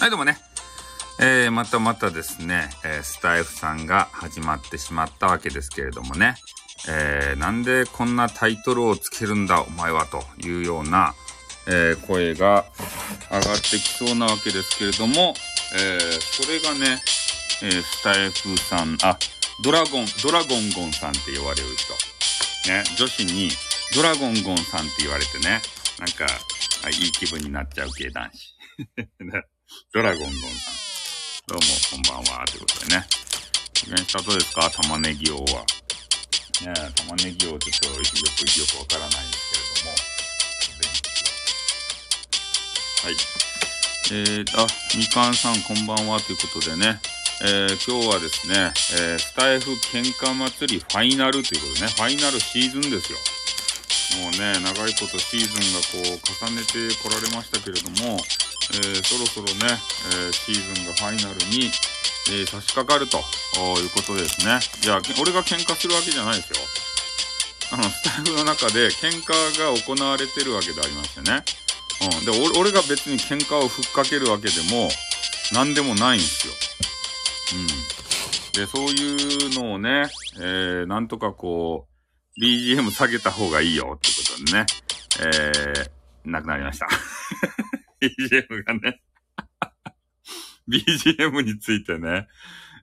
はい、どうもね。えー、またまたですね、えー、スタイフさんが始まってしまったわけですけれどもね。えー、なんでこんなタイトルをつけるんだ、お前は、というような、えー、声が上がってきそうなわけですけれども、えー、それがね、えー、スタイフさん、あ、ドラゴン、ドラゴンゴンさんって言われる人。ね、女子にドラゴンゴンさんって言われてね、なんか、いい気分になっちゃう系男子。ドラゴンゴンさん。どうも、こんばんは。ということでね。イベントどうですか？玉ねぎ王は。ね玉ねぎ王ちょっとよく、よくわからないんですけれども。はい。えー、あ、みかんさんこんばんはということでね。えー、今日はですね、えー、スタイフ喧嘩祭りファイナルということでね、ファイナルシーズンですよ。もうね、長いことシーズンがこう重ねてこられましたけれども、えー、そろそろね、えー、シーズンがファイナルに、えー、差し掛かるということですね。じゃあ、俺が喧嘩するわけじゃないですよ。あの、スタイフの中で喧嘩が行われてるわけでありましてね。うん。で、俺が別に喧嘩をふっかけるわけでも、何でもないんですよ。うん。で、そういうのをね、えー、なんとかこう、BGM 下げた方がいいよってことでね、えー、なくなりました。BGM がね BGM についてね、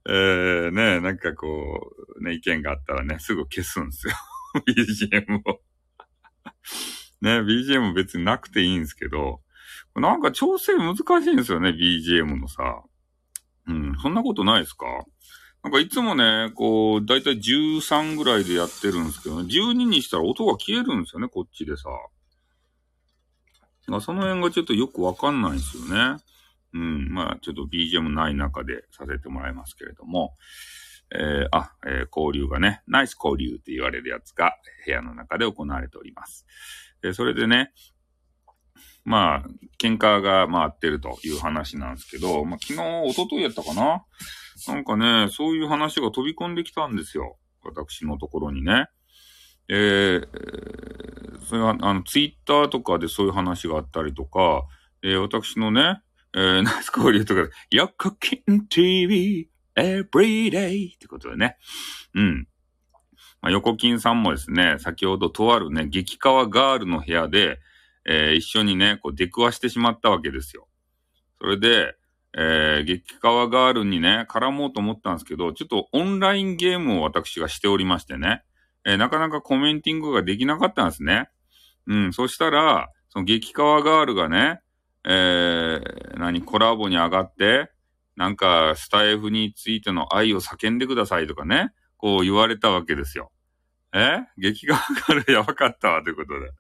えー、ね、なんかこう、ね、意見があったらね、すぐ消すんですよ。BGM をね、BGM 別になくていいんですけど、なんか調整難しいんですよね、BGM のさ。うん、そんなことないですか？なんかいつもね、こう、だいたい13ぐらいでやってるんですけど、12にしたら音が消えるんですよね、こっちでさ。ま、その辺がちょっとよくわかんないんですよね。うん。まあ、ちょっと BGM ない中でさせてもらいますけれども。えー、あ、えー、交流がね、ナイス交流って言われるやつが部屋の中で行われております。えー、それでね、まあ、喧嘩が回ってるという話なんですけど、まあ、昨日、一昨日やったかな？なんかね、そういう話が飛び込んできたんですよ。私のところにね。えー、それは、あの、ツイッターとかでそういう話があったりとか、えー、私のね、えー、ナイス交流とかで、ヨコキン TV everyday ってことでね。うん。まあ、横金さんもですね、先ほどとあるね、激川ガールの部屋で、えー、一緒にね、こう出くわしてしまったわけですよ。それで、えー、激川ガールにね、絡もうと思ったんですけど、ちょっとオンラインゲームを私がしておりましてね。え、なかなかコメンティングができなかったんですね。うん、そしたら、その激川ガールがね、えー、何、コラボに上がって、なんか、スタイフについての愛を叫んでくださいとかね、こう言われたわけですよ。え？激川ガールやばかったわ、ということで。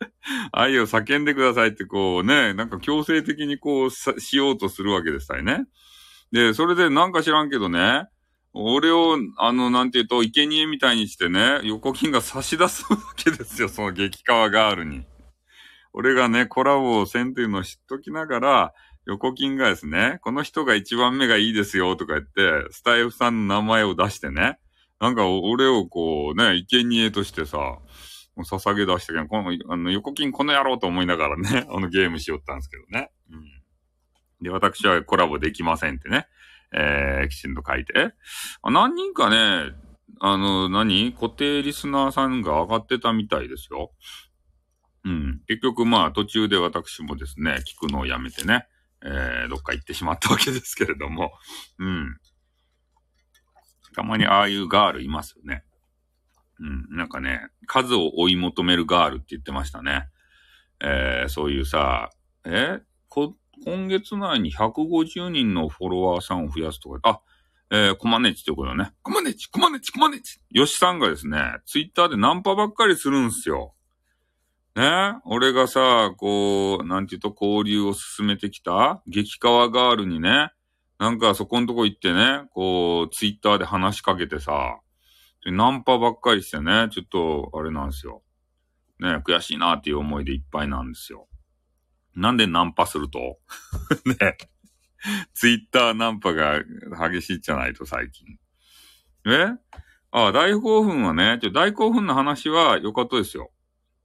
愛を叫んでくださいってこうね、なんか強制的にこうしようとするわけですたいね。で、それでなんか知らんけどね、俺を、あの、なんて言うと、生贄みたいにしてね、横金が差し出すわけですよ、その激川ガールに。俺がね、コラボをせんというのを知っときながら、横金がですね、この人が一番目がいいですよ、とか言って、スタイフさんの名前を出してね、なんか俺をこうね、生贄としてさ、捧げ出したけど、この、あの、横金この野郎と思いながらね、あのゲームしよったんですけどね。うん。で、私はコラボできませんってね。えー、きちんと書いて。何人かね、あの、何？固定リスナーさんが上がってたみたいですよ。うん。結局まあ途中で私もですね、聞くのをやめてね、えー、どっか行ってしまったわけですけれども、うん。たまにああいうガールいますよね。うん。なんかね、数を追い求めるガールって言ってましたね。えー、そういうさ、えこ、今月内に150人のフォロワーさんを増やすとか、あ、えー、コマネチってことね。コマネチ、コマネチ、コマネチ。ヨシさんがですね、ツイッターでナンパばっかりするんすよ。ね？俺がさ、こう、なんていうと交流を進めてきた？激川ガールにね、なんかそこんとこ行ってね、こう、ツイッターで話しかけてさ、ナンパばっかりしてね、ちょっと、あれなんですよ。ね、悔しいなっていう思いでいっぱいなんですよ。なんでナンパすると？ね。ツイッターナンパが激しいじゃないと最近。えああ、大興奮はね、ちょ、大興奮の話は良かったですよ。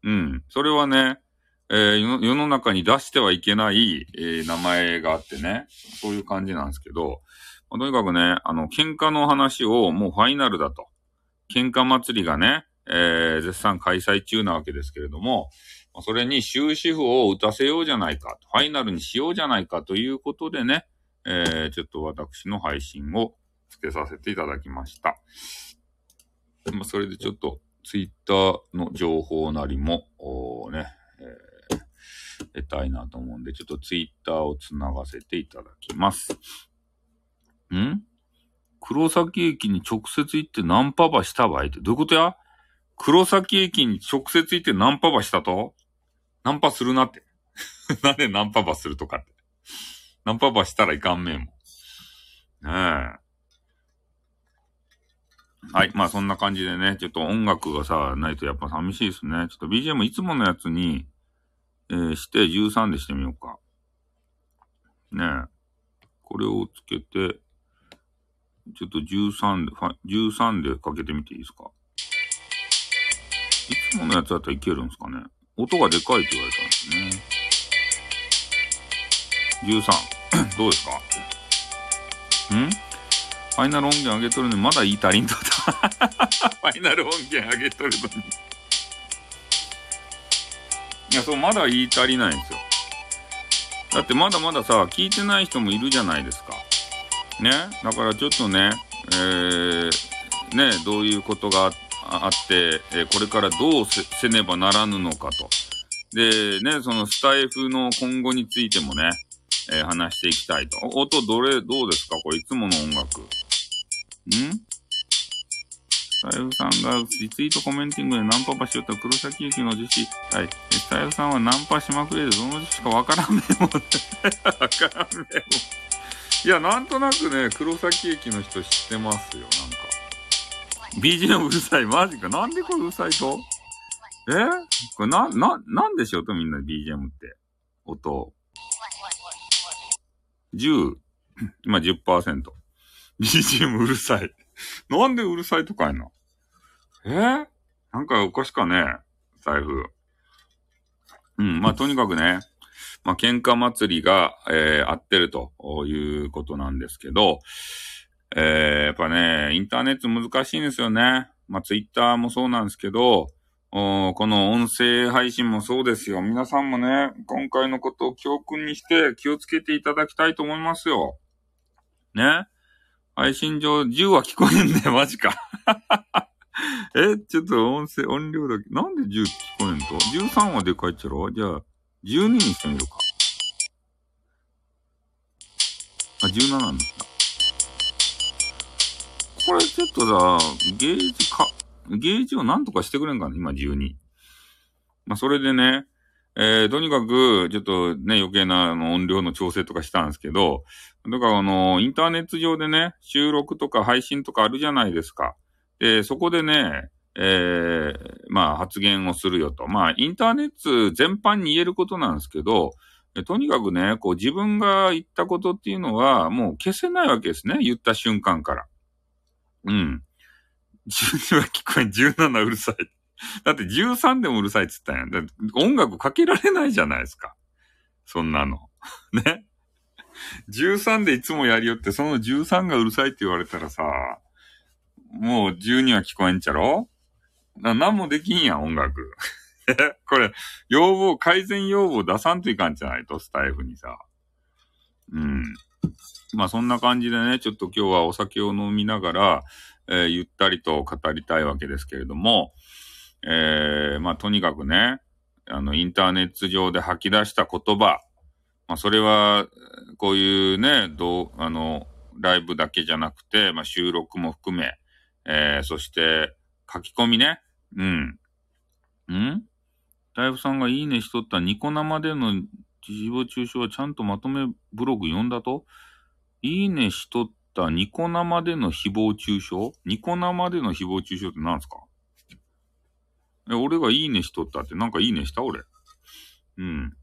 うん。それはね、えー、世の中に出してはいけない、えー、名前があってね、そういう感じなんですけど、まあ、とにかくね、あの、喧嘩の話をもうファイナルだと。喧嘩祭りがね、えー、絶賛開催中なわけですけれども、それに終止符を打たせようじゃないか、ファイナルにしようじゃないかということでね、えー、ちょっと私の配信をつけさせていただきました。まあ、それでちょっとツイッターの情報なりも、ね、えー、得たいなと思うんで、ちょっとツイッターをつながせていただきます。ん？黒崎駅に直接行ってナンパばした場合ってどういうことや？黒崎駅に直接行ってナンパばしたと？ナンパするなって。なんでナンパばするとかって。ナンパばしたらいかんめんもん。ねえ。はい。まあそんな感じでね、ちょっと音楽がさ、ないとやっぱ寂しいですね。ちょっと BGM いつものやつに、えー、して13でしてみようか。ねえ。これをつけて、ちょっと13で、13でかけてみていいですか？いつものやつだったらいけるんですかね？音がでかいって言われたんですね。13。どうですか？ん？ファイナル音源上げとるのにまだ言い足りんとった。ファイナル音源上げとるのにいや、そう、まだ言い足りないんですよ。だってまだまださ、聞いてない人もいるじゃないですか。ね？だからちょっとね、えー、ね、どういうことがあって、あってえー、これからどうせねばならぬのかと。で、ね、そのスタイフの今後についてもね、えー、話していきたいと。音どれ、どうですか？これいつもの音楽。ん？スタイフさんがリツイートコメンティングでナンパパしよった黒崎駅の女子。はい。スタイフさんはナンパしまくれで、どの女子かわからんねんもん。わからんねんもん。いや、なんとなくね、黒崎駅の人知ってますよ、なんか。BGM うるさい。マジか。なんでこれうるさいと？え？これな、な、なんでしょうと？みんな BGM って。音。10、今10%。BGM うるさい。なんでうるさいとかいな？え、なんかおかしかね？財布。うん、まあ、とにかくね、まあ、喧嘩祭りが、えー、合ってるということなんですけど、えー、やっぱね、インターネット難しいんですよね。まあ、ツイッターもそうなんですけど、この音声配信もそうですよ。皆さんもね、今回のことを教訓にして気をつけていただきたいと思いますよ。ね？配信上、10は聞こえんね マジか。え、ちょっと音声、音量だけ。なんで10聞こえんと ?13 はでかいっちゃろ？じゃあ、12にしてみるか。あ、17なんだ。これちょっとさ、ゲージか、ゲージをなんとかしてくれんかな今12。まあ、それでね、えー、とにかく、ちょっとね、余計なあの音量の調整とかしたんですけど、だからあの、インターネット上でね、収録とか配信とかあるじゃないですか。で、そこでね、えー、まあ発言をするよと。まあインターネット全般に言えることなんですけど、とにかくね、こう自分が言ったことっていうのはもう消せないわけですね。言った瞬間から。うん。12は聞こえん、17うるさい。だって13でもうるさいって言ったんや。だ音楽かけられないじゃないですか。そんなの。ね。13でいつもやりよって、その13がうるさいって言われたらさ、もう12は聞こえんちゃろ？な、なんもできんやん、音楽。これ、要望、改善要望出さんといかんじゃないと、スタイフにさ。うん。まあそんな感じでね、ちょっと今日はお酒を飲みながら、えー、ゆったりと語りたいわけですけれども、えー、まあとにかくね、あの、インターネット上で吐き出した言葉、まあそれは、こういうね、どう、あの、ライブだけじゃなくて、まあ収録も含め、えー、そして書き込みね、うん。ん？大夫さんがいいねしとったニコ生での誹謗中傷はちゃんとまとめブログ読んだと？いいねしとったニコ生での誹謗中傷？ニコ生での誹謗中傷って何すか？え、俺がいいねしとったってなんかいいねした？俺。うん。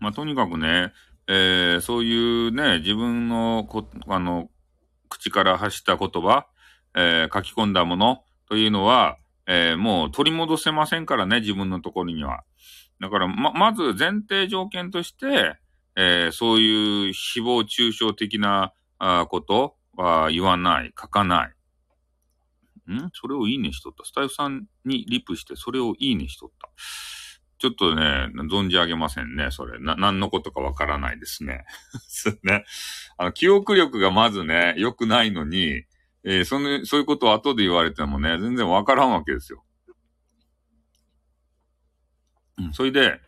まあ、とにかくね、えー、そういうね、自分のこ、あの、口から発した言葉、えー、書き込んだものというのは、えー、もう取り戻せませんからね、自分のところには。だから、ま、まず前提条件として、えー、そういう誹謗中傷的なあことは言わない、書かない。ん？それをいいねしとった。スタイフさんにリプして、それをいいねしとった。ちょっとね、存じ上げませんね、それ。な、何のことかわからないですね。そ うね。あの、記憶力がまずね、良くないのに、えー、その、そういうことを後で言われてもね、全然わからんわけですよ。うん、それで、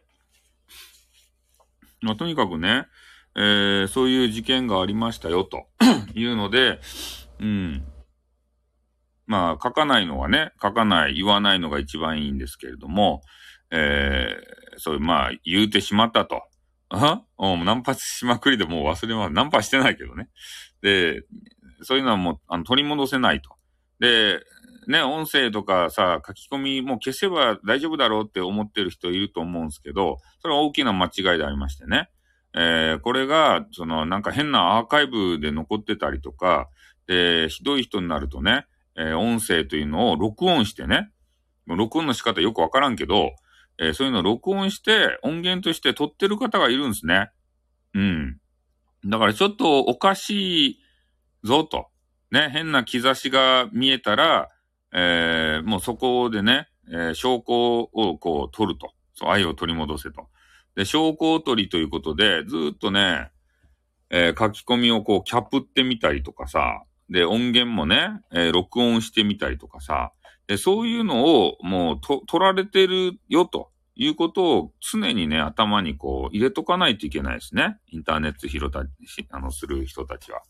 まあ、とにかくね、えー、そういう事件がありましたよ、と いうので、うん。まあ、書かないのはね、書かない、言わないのが一番いいんですけれども、えー、そういう、まあ、言うてしまったと。あうん、ナンパしまくりでもう忘れます。ナンパしてないけどね。で、そういうのはもう、あの、取り戻せないと。で、ね、音声とかさ、書き込みもう消せば大丈夫だろうって思ってる人いると思うんですけど、それは大きな間違いでありましてね。えー、これが、その、なんか変なアーカイブで残ってたりとか、で、ひどい人になるとね、えー、音声というのを録音してね、録音の仕方よくわからんけど、えー、そういうのを録音して音源として撮ってる方がいるんですね。うん。だからちょっとおかしいぞと。ね、変な兆しが見えたら、えー、もうそこでね、えー、証拠をこう取ると。そう、愛を取り戻せと。で、証拠を取りということで、ずっとね、えー、書き込みをこうキャプってみたりとかさ、で、音源もね、えー、録音してみたりとかさ、で、そういうのをもうと、取られてるよということを常にね、頭にこう入れとかないといけないですね。インターネット広た、あの、する人たちは。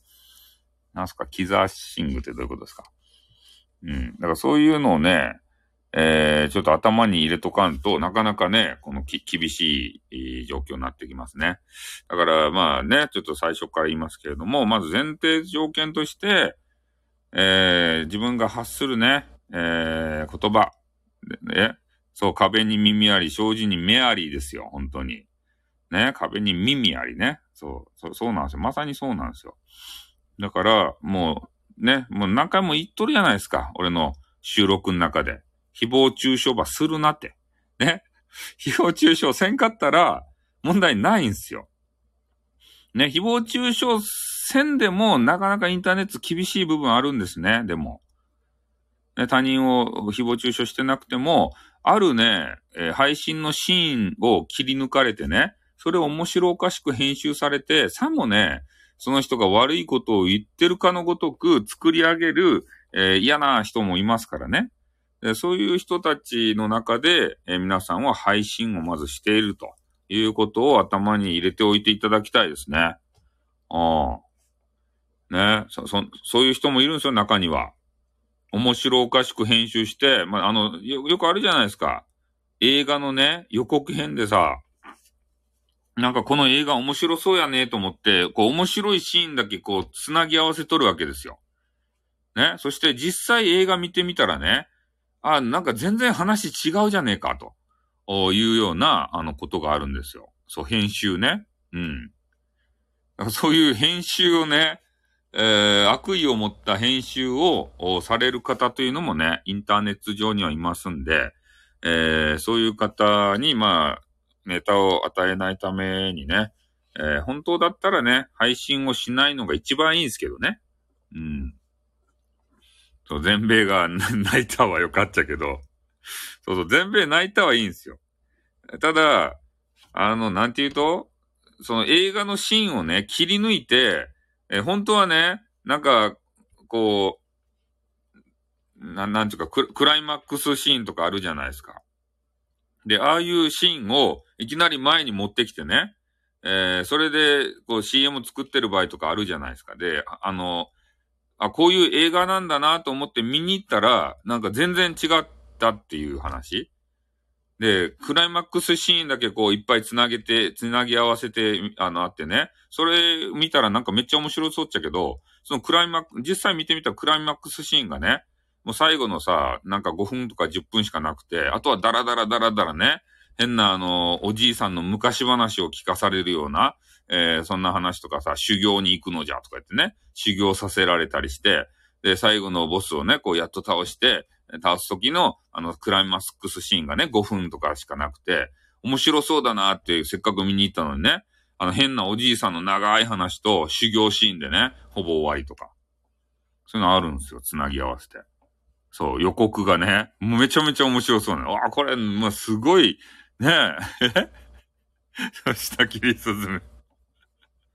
なんすか、キザッシングってどういうことですか？うん。だからそういうのをね、えー、ちょっと頭に入れとかんとなかなかね、このき厳しい状況になってきますね。だからまあね、ちょっと最初から言いますけれども、まず前提条件として、えー、自分が発するね、えー、言葉、ね、そう、壁に耳あり、障子に目ありですよ、本当に。ね、壁に耳ありね。そう、そう、そうなんですよ。まさにそうなんですよ。だから、もう、ね、もう何回も言っとるじゃないですか。俺の収録の中で。誹謗中傷ばするなって。ね。誹謗中傷せんかったら問題ないんすよ。ね、誹謗中傷せんでもなかなかインターネット厳しい部分あるんですね、でも。ね、他人を誹謗中傷してなくても、あるね、えー、配信のシーンを切り抜かれてね、それを面白おかしく編集されて、さもね、その人が悪いことを言ってるかのごとく作り上げる、えー、嫌な人もいますからね。そういう人たちの中で、えー、皆さんは配信をまずしているということを頭に入れておいていただきたいですね。ああ。ねそ、そ、そういう人もいるんですよ、中には。面白おかしく編集して、まあ、あのよ、よくあるじゃないですか。映画のね、予告編でさ、なんかこの映画面白そうやねと思って、こう面白いシーンだけこう繋ぎ合わせとるわけですよ。ね？そして実際映画見てみたらね、あ、なんか全然話違うじゃねえかというようなあのことがあるんですよ。そう、編集ね。うん。そういう編集をね、えー、悪意を持った編集をされる方というのもね、インターネット上にはいますんで、えー、そういう方に、まあ、ネタを与えないためにね、えー、本当だったらね、配信をしないのが一番いいんですけどね。うん。そう、全米が 泣いたはよかったけど、そうそう、全米泣いたはいいんですよ。ただ、あの、なんて言うと、その映画のシーンをね、切り抜いて、え本当はね、なんか、こう、ななんていうかク、クライマックスシーンとかあるじゃないですか。で、ああいうシーンをいきなり前に持ってきてね、えー、それで、こう CM 作ってる場合とかあるじゃないですか。で、あの、あ、こういう映画なんだなと思って見に行ったら、なんか全然違ったっていう話。で、クライマックスシーンだけこういっぱい繋げて、繋ぎ合わせて、あの、あってね。それ見たらなんかめっちゃ面白そうっちゃけど、そのクライマック、実際見てみたらクライマックスシーンがね、もう最後のさ、なんか5分とか10分しかなくて、あとはダラダラダラダラね、変なあの、おじいさんの昔話を聞かされるような、えー、そんな話とかさ、修行に行くのじゃとか言ってね、修行させられたりして、で、最後のボスをね、こうやっと倒して、倒す時の、あの、クライマックスシーンがね、5分とかしかなくて、面白そうだなってせっかく見に行ったのにね、あの変なおじいさんの長い話と修行シーンでね、ほぼ終わりとか。そういうのあるんですよ、つなぎ合わせて。そう、予告がね、もうめちゃめちゃ面白そうな。わあ、これ、まあ、すごい、ねえ。え 下切りすずめ。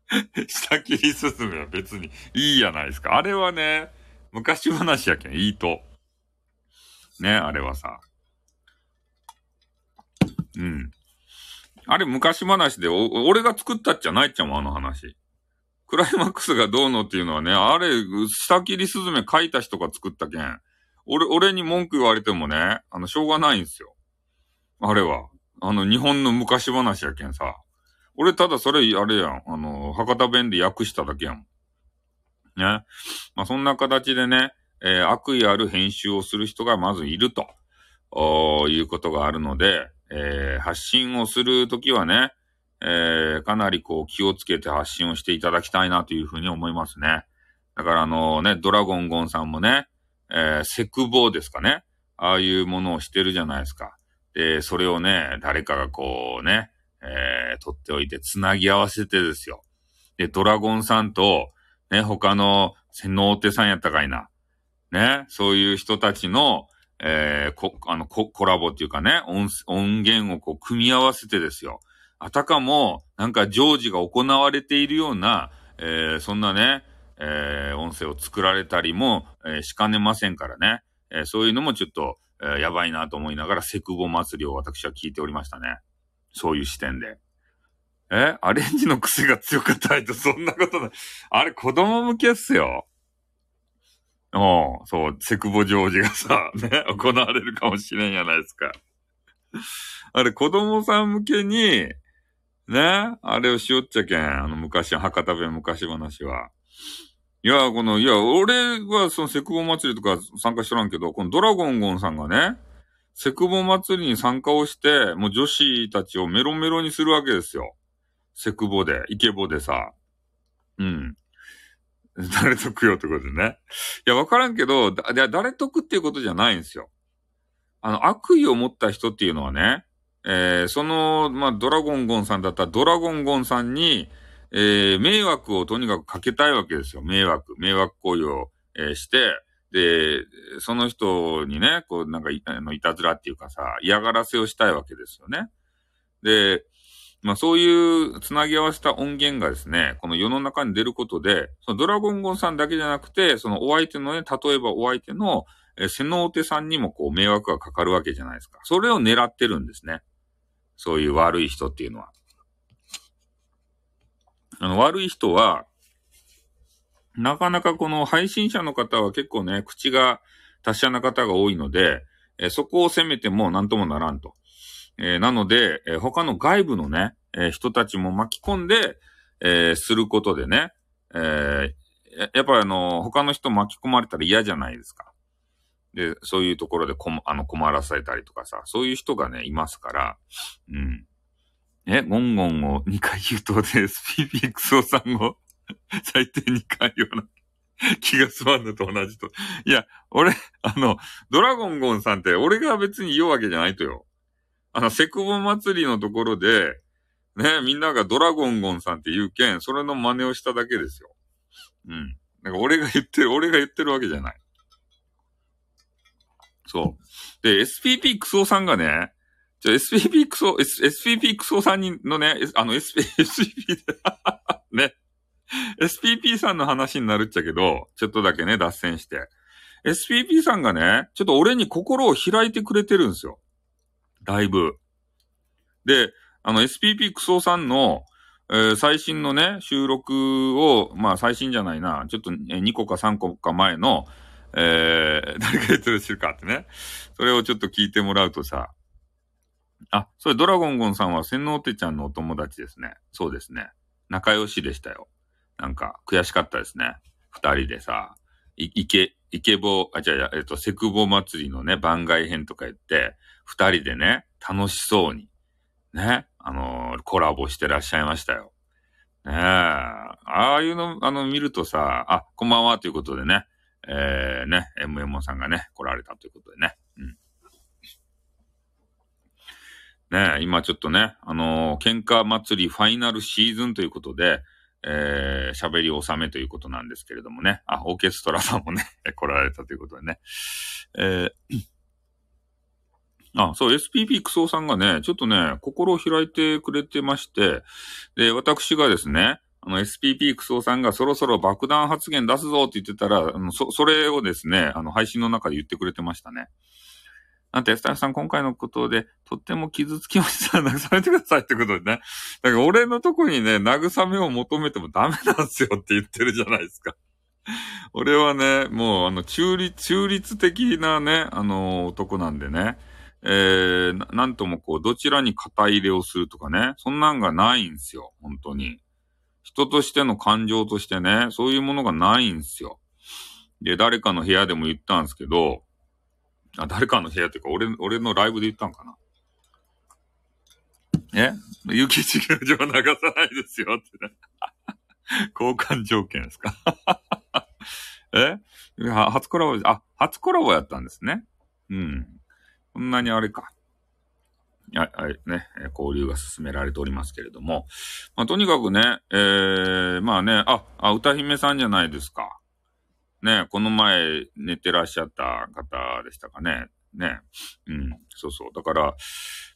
下切りすずめは別にいいやないですか。あれはね、昔話やけん、いいと。ね、あれはさ。うん。あれ昔話で、お、俺が作ったっちゃないっちゃもん、あの話。クライマックスがどうのっていうのはね、あれ、下切りスズメ書いた人が作ったけん。俺、俺に文句言われてもね、あの、しょうがないんですよ。あれは。あの、日本の昔話やけんさ。俺ただそれ、あれやん。あの、博多弁で訳しただけやん。ね。まあ、そんな形でね、えー、悪意ある編集をする人がまずいると、おいうことがあるので、えー、発信をするときはね、えー、かなりこう気をつけて発信をしていただきたいなというふうに思いますね。だからあのね、ドラゴンゴンさんもね、えー、セクボーですかね。ああいうものをしてるじゃないですか。で、それをね、誰かがこうね、えー、取っておいて繋ぎ合わせてですよ。で、ドラゴンさんと、ね、他の、洗脳手さんやったかいな。ね、そういう人たちの、えー、こ、あの、ココラボっていうかね、音、音源をこう、組み合わせてですよ。あたかも、なんか常時が行われているような、えー、そんなね、えー、音声を作られたりも、えー、しかねませんからね。えー、そういうのもちょっと、え、やばいなと思いながら、セクボ祭りを私は聞いておりましたね。そういう視点で。え？アレンジの癖が強かったりと、そんなことない。あれ、子供向けっすよ。おそう、セクボジョージがさ、ね、行われるかもしれんやないですか。あれ、子供さん向けに、ね、あれをしよっちゃけん。あの、昔、博多弁昔話は。いや、この、いや、俺はそのセクボ祭りとか参加しとらんけど、このドラゴンゴンさんがね、セクボ祭りに参加をして、もう女子たちをメロメロにするわけですよ。セクボで、イケボでさ。うん。誰得よってことでね。いや、わからんけど、だ、誰得っていうことじゃないんですよ。あの、悪意を持った人っていうのはね、えー、その、まあ、ドラゴンゴンさんだったら、ドラゴンゴンさんに、えー、迷惑をとにかくかけたいわけですよ。迷惑。迷惑行為を、えー、して、で、その人にね、こう、なんかい、あの、いたずらっていうかさ、嫌がらせをしたいわけですよね。で、まあそういうつなぎ合わせた音源がですね、この世の中に出ることで、そのドラゴンゴンさんだけじゃなくて、そのお相手のね、例えばお相手の、えー、セノーテさんにもこう迷惑がかかるわけじゃないですか。それを狙ってるんですね。そういう悪い人っていうのは。あの、悪い人は、なかなかこの配信者の方は結構ね、口が達者な方が多いので、え、そこを責めても何ともならんと。えー、なので、え、他の外部のね、え、人たちも巻き込んで、えすることでね、えやっぱりあの、他の人巻き込まれたら嫌じゃないですか。で、そういうところでこあの、困らされたりとかさ、そういう人がね、いますから、うん。え、ゴンゴンを2回言うとで SPP クソさんを最低2回言わな気が済まんのと同じと。いや、俺、あの、ドラゴンゴンさんって俺が別に言うわけじゃないとよ。あの、セクボ祭りのところで、ね、みんながドラゴンゴンさんって言うけん、それの真似をしただけですよ。うん。なんか俺が言ってる、俺が言ってるわけじゃない。そう。で、SPP クソさんがね、じゃ SPP クソ、S、SPP クソさんにのね、あの SP、SPP ね。SPP さんの話になるっちゃけど、ちょっとだけね、脱線して。SPP さんがね、ちょっと俺に心を開いてくれてるんですよ。だいぶ。で、あの SPP クソさんの、えー、最新のね、収録を、まあ最新じゃないな、ちょっと2個か3個か前の、えー、誰が言ってるかってね。それをちょっと聞いてもらうとさ、あ、それドラゴンゴンさんは洗脳手ちゃんのお友達ですね。そうですね。仲良しでしたよ。なんか、悔しかったですね。二人でさ、い、いけ、イケボ、あ、じゃあ、えっと、セクボ祭りのね、番外編とか言って、二人でね、楽しそうに、ね、あのー、コラボしてらっしゃいましたよ。ねえ、ああいうの、あの、見るとさ、あ、こんばんはということでね、えー、ね、MMO さんがね、来られたということでね。うん。ね今ちょっとね、あのー、喧嘩祭りファイナルシーズンということで、えー、喋り納めということなんですけれどもね。あ、オーケストラさんもね、来られたということでね。えー、あ、そう、SPP クソさんがね、ちょっとね、心を開いてくれてまして、で、私がですね、あの、SPP クソさんがそろそろ爆弾発言出すぞって言ってたら、あのそ、それをですね、あの、配信の中で言ってくれてましたね。なんて、スタッフさん今回のことで、とっても傷つきました。慰めてくださいってことでね。だから俺のとこにね、慰めを求めてもダメなんですよって言ってるじゃないですか。俺はね、もう、あの、中立、中立的なね、あの、男なんでね。えー、なんともこう、どちらに肩入れをするとかね。そんなんがないんですよ。本当に。人としての感情としてね、そういうものがないんですよ。で、誰かの部屋でも言ったんですけど、あ、誰かの部屋っていうか、俺、俺のライブで言ったんかな。え？雪地球上流さないですよってね。交換条件ですか？え？初コラボ、あ、初コラボやったんですね。うん。こんなにあれか。はい、はい、ね、交流が進められておりますけれども。まあ、とにかくね、えー、まあね、あ、あ、歌姫さんじゃないですか。ね、この前寝てらっしゃった方でしたかね。ね。うん。そうそう。だから、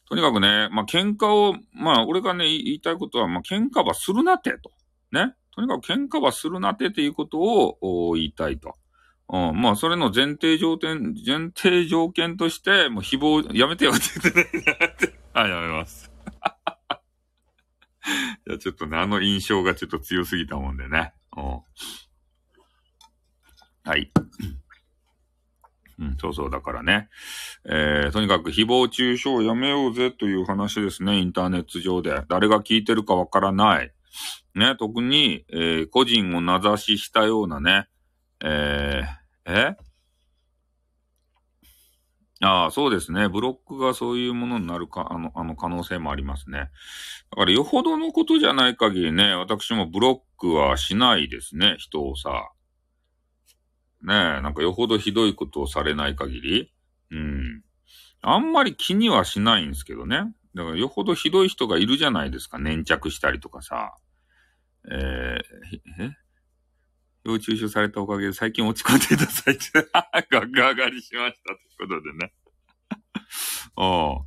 とにかくね、まあ、喧嘩を、まあ、俺がね、言いたいことは、まあ、喧嘩はするなって、と。ね。とにかく喧嘩はするなってっていうことを言いたいと。うん、まあ、それの前提条件、前提条件として、もう誹謗、やめてよって言ってね。はい、やめます。いや、ちょっとね、あの印象がちょっと強すぎたもんでね。うん。はい。うん、そうそう、だからね。えー、とにかく誹謗中傷をやめようぜという話ですね、インターネット上で。誰が聞いてるかわからない。ね、特に、えー、個人を名指ししたようなね、えー、え？ああ、そうですね。ブロックがそういうものになるか、あの、あの可能性もありますね。だからよほどのことじゃない限りね、私もブロックはしないですね、人をさ。ねえ、なんかよほどひどいことをされない限り、うん。あんまり気にはしないんですけどね。だからよほどひどい人がいるじゃないですか。粘着したりとかさ。えー、え？要中傷されたおかげで最近落ち込んでいた最中、ガガ上がりしましたということでね。お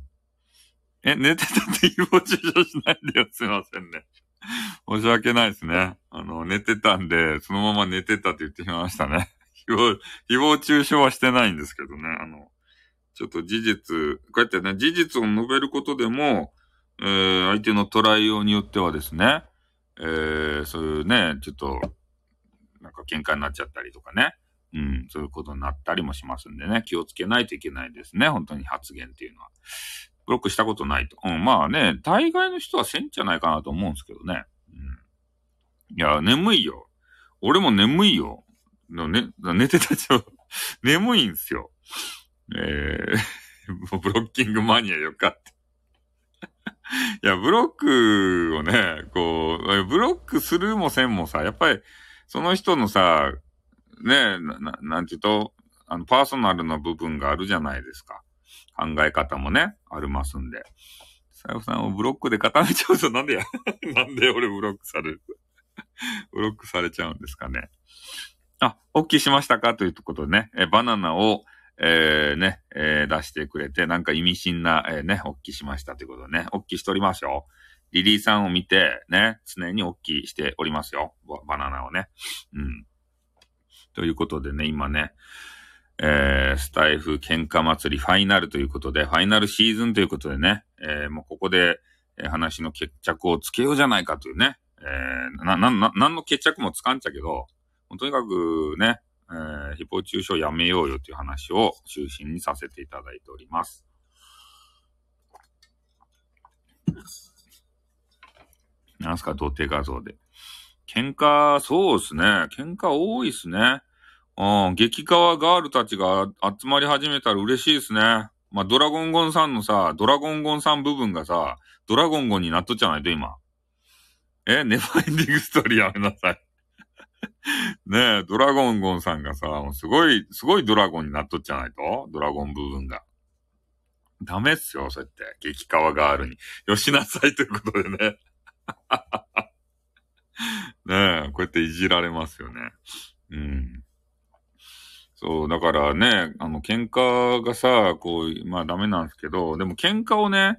え、寝てたって誹謗中傷しないでよ。すいませんね。申し訳ないですね。あの、寝てたんで、そのまま寝てたって言ってしまいましたね。誹謗、誹謗中傷はしてないんですけどね。あの、ちょっと事実、こうやってね、事実を述べることでも、えー、相手の捉えようによってはですね、えー、そういうね、ちょっと、なんか喧嘩になっちゃったりとかね。うん、そういうことになったりもしますんでね、気をつけないといけないですね、本当に発言っていうのは。ブロックしたことないと。うん、まあね、大概の人はせんじゃないかなと思うんですけどね。うん。いや、眠いよ。俺も眠いよ。のね、寝てたちょ、眠いんすよ。えー、ブロッキングマニアよかって。いや、ブロックをね、こう、ブロックするもせんもさ、やっぱり、その人のさ、ね、な、なんていうと、あの、パーソナルな部分があるじゃないですか。考え方もね、ありますんで。さよさんをブロックで固めちゃうとなんでやなんで俺ブロックされる？ブロックされちゃうんですかね。あ、おっきしましたか？ということでね、えバナナを、えー、ね、えー、出してくれて、なんか意味深な、えー、ね、おっきしましたということでね、おっきしておりますよ。リリーさんを見て、ね、常におっきしておりますよ。バナナをね。うん。ということでね、今ね、えー、スタイフ喧嘩祭りファイナルということで、ファイナルシーズンということでね、えー、もうここで、えー、話の決着をつけようじゃないかというね、えー、な、な、な、なんの決着もつかんちゃけど、とにかくね、えー、誹謗中傷やめようよという話を中心にさせていただいております。なんすか、土手画像で。喧嘩、そうですね。喧嘩多いっすね。うん、激川ガールたちが集まり始めたら嬉しいですね。まあ、ドラゴンゴンさんのさ、ドラゴンゴンさん部分がさ、ドラゴンゴンになっとっちゃないと、今。え、ネバーエンディングストーリーやめなさい。ねえ、ドラゴンゴンさんがさ、すごい、すごいドラゴンになっとっちゃないと？ドラゴン部分が。ダメっすよ、そうやって。激川ガールに。よしなさいということでね。ねえ、こうやっていじられますよね。うん。そう、だからね、あの、喧嘩がさ、こう、まあダメなんですけど、でも喧嘩をね、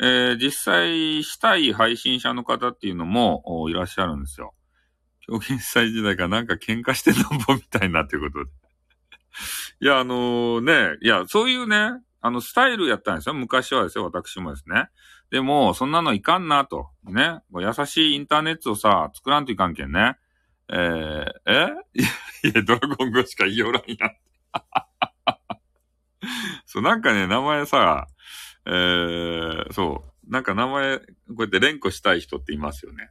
えー、実際したい配信者の方っていうのもいらっしゃるんですよ。狂言祭時代がなんか喧嘩してなんぼみたいなってことで。いや、あのー、ね、いや、そういうね、あの、スタイルやったんですよ。昔はですよ、私もですね。でも、そんなのいかんなと。ね。優しいインターネットをさ、作らんといかんけんね。えー、え？いや、ドラゴン語しか言いよらんやん。そう、なんかね、名前さ、えー、そう。なんか名前、こうやって連呼したい人っていますよね。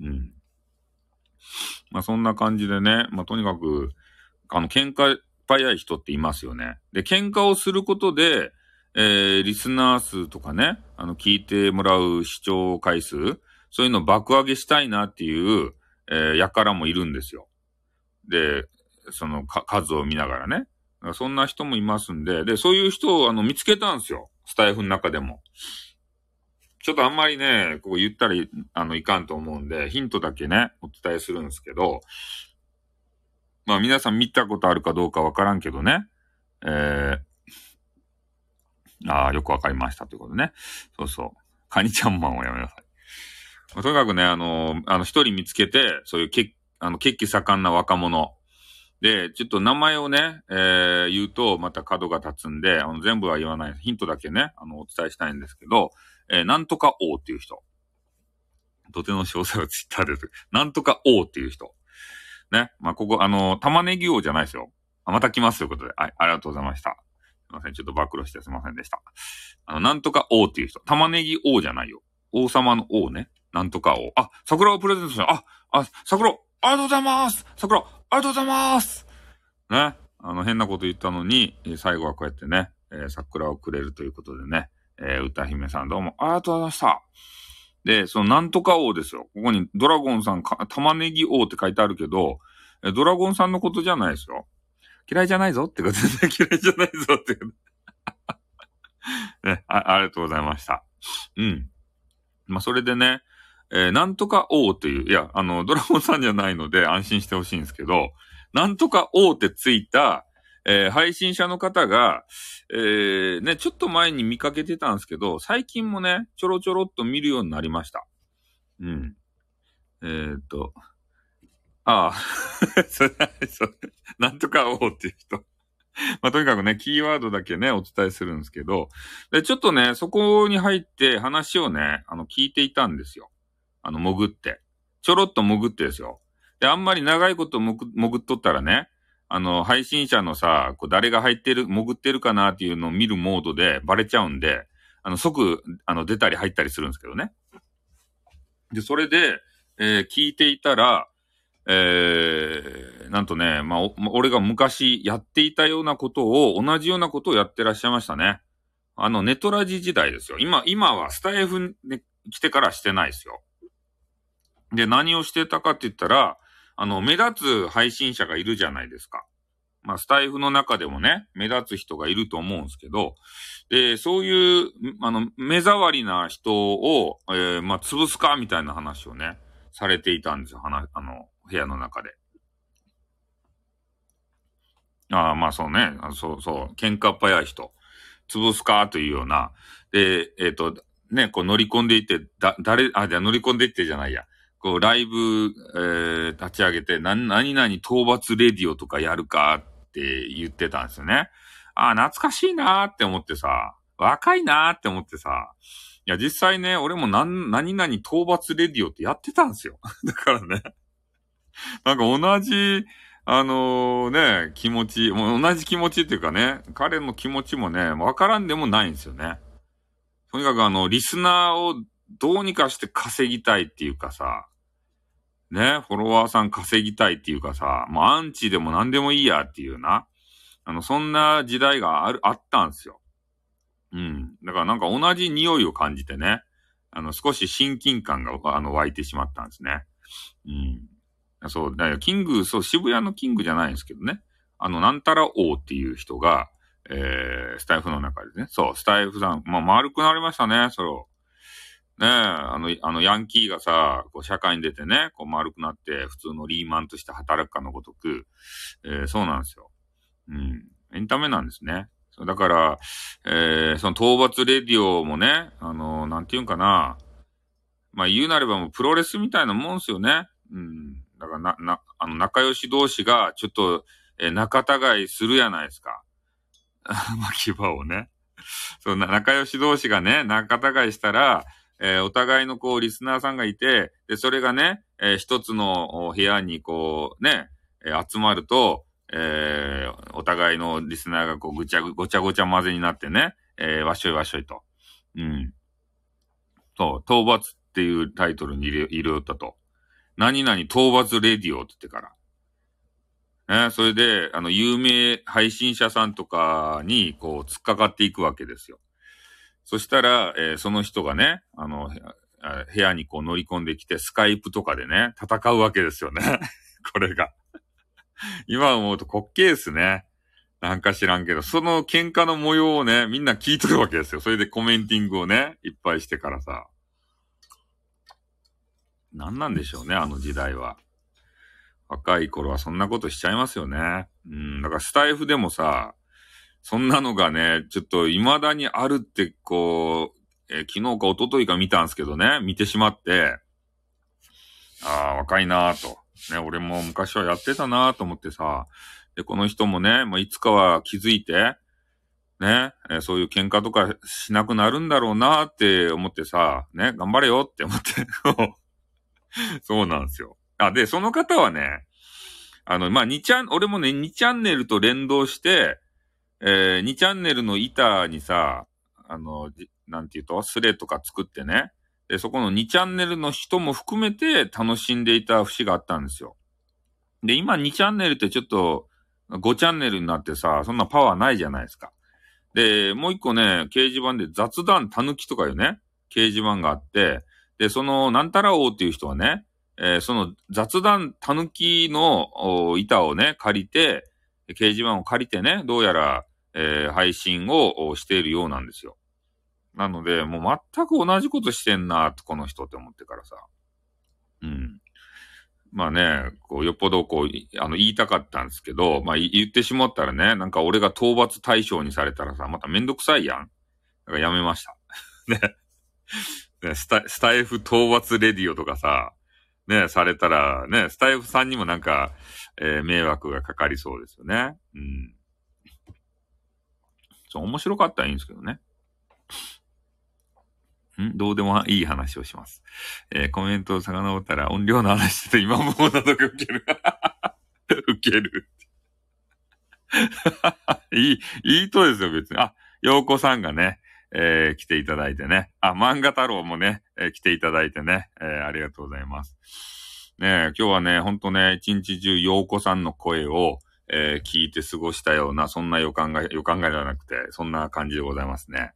うん。まあそんな感じでね、まあとにかく、あの、喧嘩早い人っていますよね。で、喧嘩をすることで、えー、リスナー数とかね、あの、聞いてもらう視聴回数、そういうのを爆上げしたいなっていう、えー、やからもいるんですよ。で、その数を見ながらね。そんな人もいますんで、で、そういう人をあの見つけたんですよ。スタイフの中でも。ちょっとあんまりね、こう言ったらあのいかんと思うんで、ヒントだけね、お伝えするんですけど、まあ皆さん見たことあるかどうかわからんけどね、えー、ああ、よくわかりましたということね。そうそう。カニちゃんマンをやめなさい。まあ、とにかくね、あの、あの、一人見つけて、そういうけ、あの、血気盛んな若者。で、ちょっと名前をね、えー、言うと、また角が立つんで、あの、全部は言わない。ヒントだけね、あの、お伝えしたいんですけど、えー、なんとか王っていう人。土手の詳細はツイッターでなんとか王っていう人。ね。まあ、ここ、あの、玉ねぎ王じゃないですよ。あ、また来ますということで。はい、ありがとうございました。すいません。ちょっと暴露してすいませんでした。あの、なんとか王っていう人。玉ねぎ王じゃないよ。王様の王ね。なんとか王。あ、桜をプレゼントした。あ、あ、桜、ありがとうございます桜、ありがとうございますね。あの、変なこと言ったのに、最後はこうやってね、えー、桜をくれるということでね、えー、歌姫さんどうもありがとうございました。で、そのなんとか王ですよ。ここにドラゴンさんか、玉ねぎ王って書いてあるけど、ドラゴンさんのことじゃないですよ。嫌いじゃないぞってことで、嫌いじゃないぞって ねあ、ありがとうございました。うん。まあ、それでね、えー、なんとか王という、いや、あの、ドラゴンさんじゃないので安心してほしいんですけど、なんとか王ってついた、えー、配信者の方が、えー、ね、ちょっと前に見かけてたんですけど、最近もね、ちょろちょろっと見るようになりました。うん。えー、っと、ああ、それ、そなんとか王っていう人。まあ、とにかくね、キーワードだけね、お伝えするんですけど、で、ちょっとね、そこに入って話をね、あの、聞いていたんですよ。あの、潜って。ちょろっと潜ってですよ。で、あんまり長いこと潜っとったらね、あの、配信者のさ、こう誰が入ってる、潜ってるかなっていうのを見るモードでバレちゃうんで、あの、即、あの、出たり入ったりするんですけどね。で、それで、えー、聞いていたら、えー、なんとね、まあ、俺が昔やっていたようなことを、同じようなことをやってらっしゃいましたね。あの、ネトラジ時代ですよ。今、今はスタイフに来てからしてないですよ。で、何をしてたかって言ったら、あの、目立つ配信者がいるじゃないですか。まあ、スタイフの中でもね、目立つ人がいると思うんですけど、で、そういう、あの、目障りな人を、えー、まあ、潰すかみたいな話をね、されていたんですよ、話、あの、部屋の中で。ああ、まあそうね、そうそう、喧嘩っ早い人、潰すかというような、で、えっ、ー、と、ね、こう乗り込んでいって、だ、誰、あ、じゃ乗り込んでいってじゃないや。こう、ライブ、えー、立ち上げて、な、何々討伐レディオとかやるかって言ってたんですよね。ああ、懐かしいなーって思ってさ、若いなーって思ってさ、いや、実際ね、俺も何、何々討伐レディオってやってたんですよ。だからね、なんか同じ、あのー、ね、気持ち、もう同じ気持ちっていうかね、彼の気持ちもね、わからんでもないんですよね。とにかくあの、リスナーをどうにかして稼ぎたいっていうかさ、ね、フォロワーさん稼ぎたいっていうかさ、もうアンチでも何でもいいやっていうな。あの、そんな時代がある、あったんすよ。うん。だからなんか同じ匂いを感じてね、あの、少し親近感が、あの、湧いてしまったんですね。うん。そう、だからキング、そう、渋谷のキングじゃないんですけどね。あの、なんたら王っていう人が、えー、スタイフの中でね。そう、スタイフさん、まあ、丸くなりましたね、それを。ねえ、あの、あの、ヤンキーがさ、こう、社会に出てね、こう、丸くなって、普通のリーマンとして働くかのごとく、えー、そうなんですよ。うん。エンタメなんですね。そうだから、えー、その討伐レディオもね、あのー、なんていうんかな。まあ、言うなればもうプロレスみたいなもんですよね。うん。だからな、な、あの、仲良し同士が、ちょっと、えー、仲違いするやないですか。巻き場をね。そう、仲良し同士がね、仲違いしたら、えー、お互いのこう、リスナーさんがいて、で、それがね、えー、一つの部屋にこう、ね、えー、集まると、えー、お互いのリスナーがこう、ぐちゃぐ、ごちゃごちゃ混ぜになってね、えー、わっしょいわっしょいと。うん。そう、討伐っていうタイトルに入れ、入れよったと。何々討伐レディオって言ってから。ね、それで、あの、有名配信者さんとかに、こう、突っかかっていくわけですよ。そしたら、えー、その人がね、あの、部屋にこう乗り込んできて、スカイプとかでね、戦うわけですよね。これが。今思うと滑稽っすね。なんか知らんけど、その喧嘩の模様をね、みんな聞いとるわけですよ。それでコメンティングをね、いっぱいしてからさ。何なんでしょうね、あの時代は。若い頃はそんなことしちゃいますよね。うん、だからスタイフでもさ、そんなのがね、ちょっと未だにあるって、こう、えー、昨日か一昨日か見たんですけどね、見てしまって、ああ、若いなぁと。ね、俺も昔はやってたなぁと思ってさ、で、この人もね、もういつかは気づいて、ね、えー、そういう喧嘩とかしなくなるんだろうなって思ってさ、ね、頑張れよって思って そうなんですよ。あ、で、その方はね、あの、まあ、2チャン、俺もね、2チャンネルと連動して、えー、2チャンネルの板にさ、あの、なんて言うと、スレとか作ってね。で、そこの2チャンネルの人も含めて楽しんでいた節があったんですよ。で、今2チャンネルってちょっと5チャンネルになってさ、そんなパワーないじゃないですか。で、もう一個ね、掲示板で雑談たぬきとかいうね、掲示板があって、で、その、なんたら王っていう人はね、えー、その雑談たぬきの板をね、借りて、掲示板を借りてね、どうやら、えー、配信をしているようなんですよ。なので、もう全く同じことしてんな、この人って思ってからさ。うん。まあね、こう、よっぽどこう、あの、言いたかったんですけど、まあ言ってしまったらね、なんか俺が討伐対象にされたらさ、まためんどくさいやん。だからやめました。ね。ねスタスタイフ討伐レディオとかさ、ね、されたら、ね、スタイフさんにもなんか、えー、迷惑がかかりそうですよね。うん。そう、面白かったらいいんですけどね。ん？どうでもいい話をします。えー、コメントを遡ったら音量の話してて今もうなどが受ける。受ける。いい、いいとですよ、別に。あ、洋子さんがね、えー、来ていただいてね。あ、漫画太郎もね、えー、来ていただいてね、えー、ありがとうございます。ね今日はね、ほんとね、一日中洋子さんの声を、えー、聞いて過ごしたような、そんな予感が、予感がじゃなくて、そんな感じでございますね。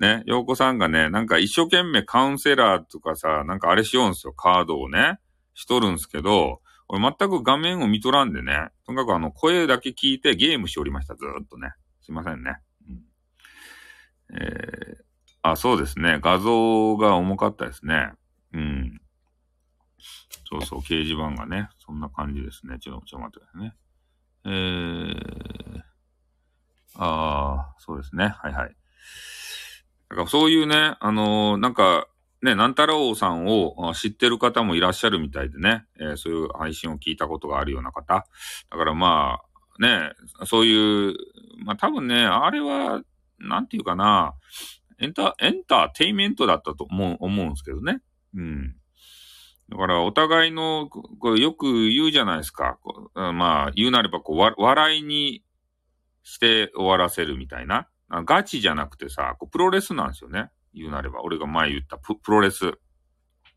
ね、洋子さんがね、なんか一生懸命カウンセラーとかさ、なんかあれしようんすよ、カードをね、しとるんすけど、俺全く画面を見とらんでね、とにかくあの声だけ聞いてゲームしておりました、ずーっとね。すいませんね。うん、えー、あ、そうですね。画像が重かったですね。うん。そうそう、掲示板がね、そんな感じですね。ちょ、ちょ待ってくださいね。えー、ああ、そうですね。はいはい。だからそういうね、あのー、なんか、ね、なんたら王さんを知ってる方もいらっしゃるみたいでね、えー、そういう配信を聞いたことがあるような方。だからまあ、ね、そういう、まあ多分ね、あれは、なんていうかな、エンタ、エンターテイメントだったと思う、思うんですけどね。うん。だから、お互いの、これよく言うじゃないですか。まあ、言うなれば、こう、笑いにして終わらせるみたいな。ガチじゃなくてさ、こうプロレスなんですよね。言うなれば。俺が前言ったプロレス。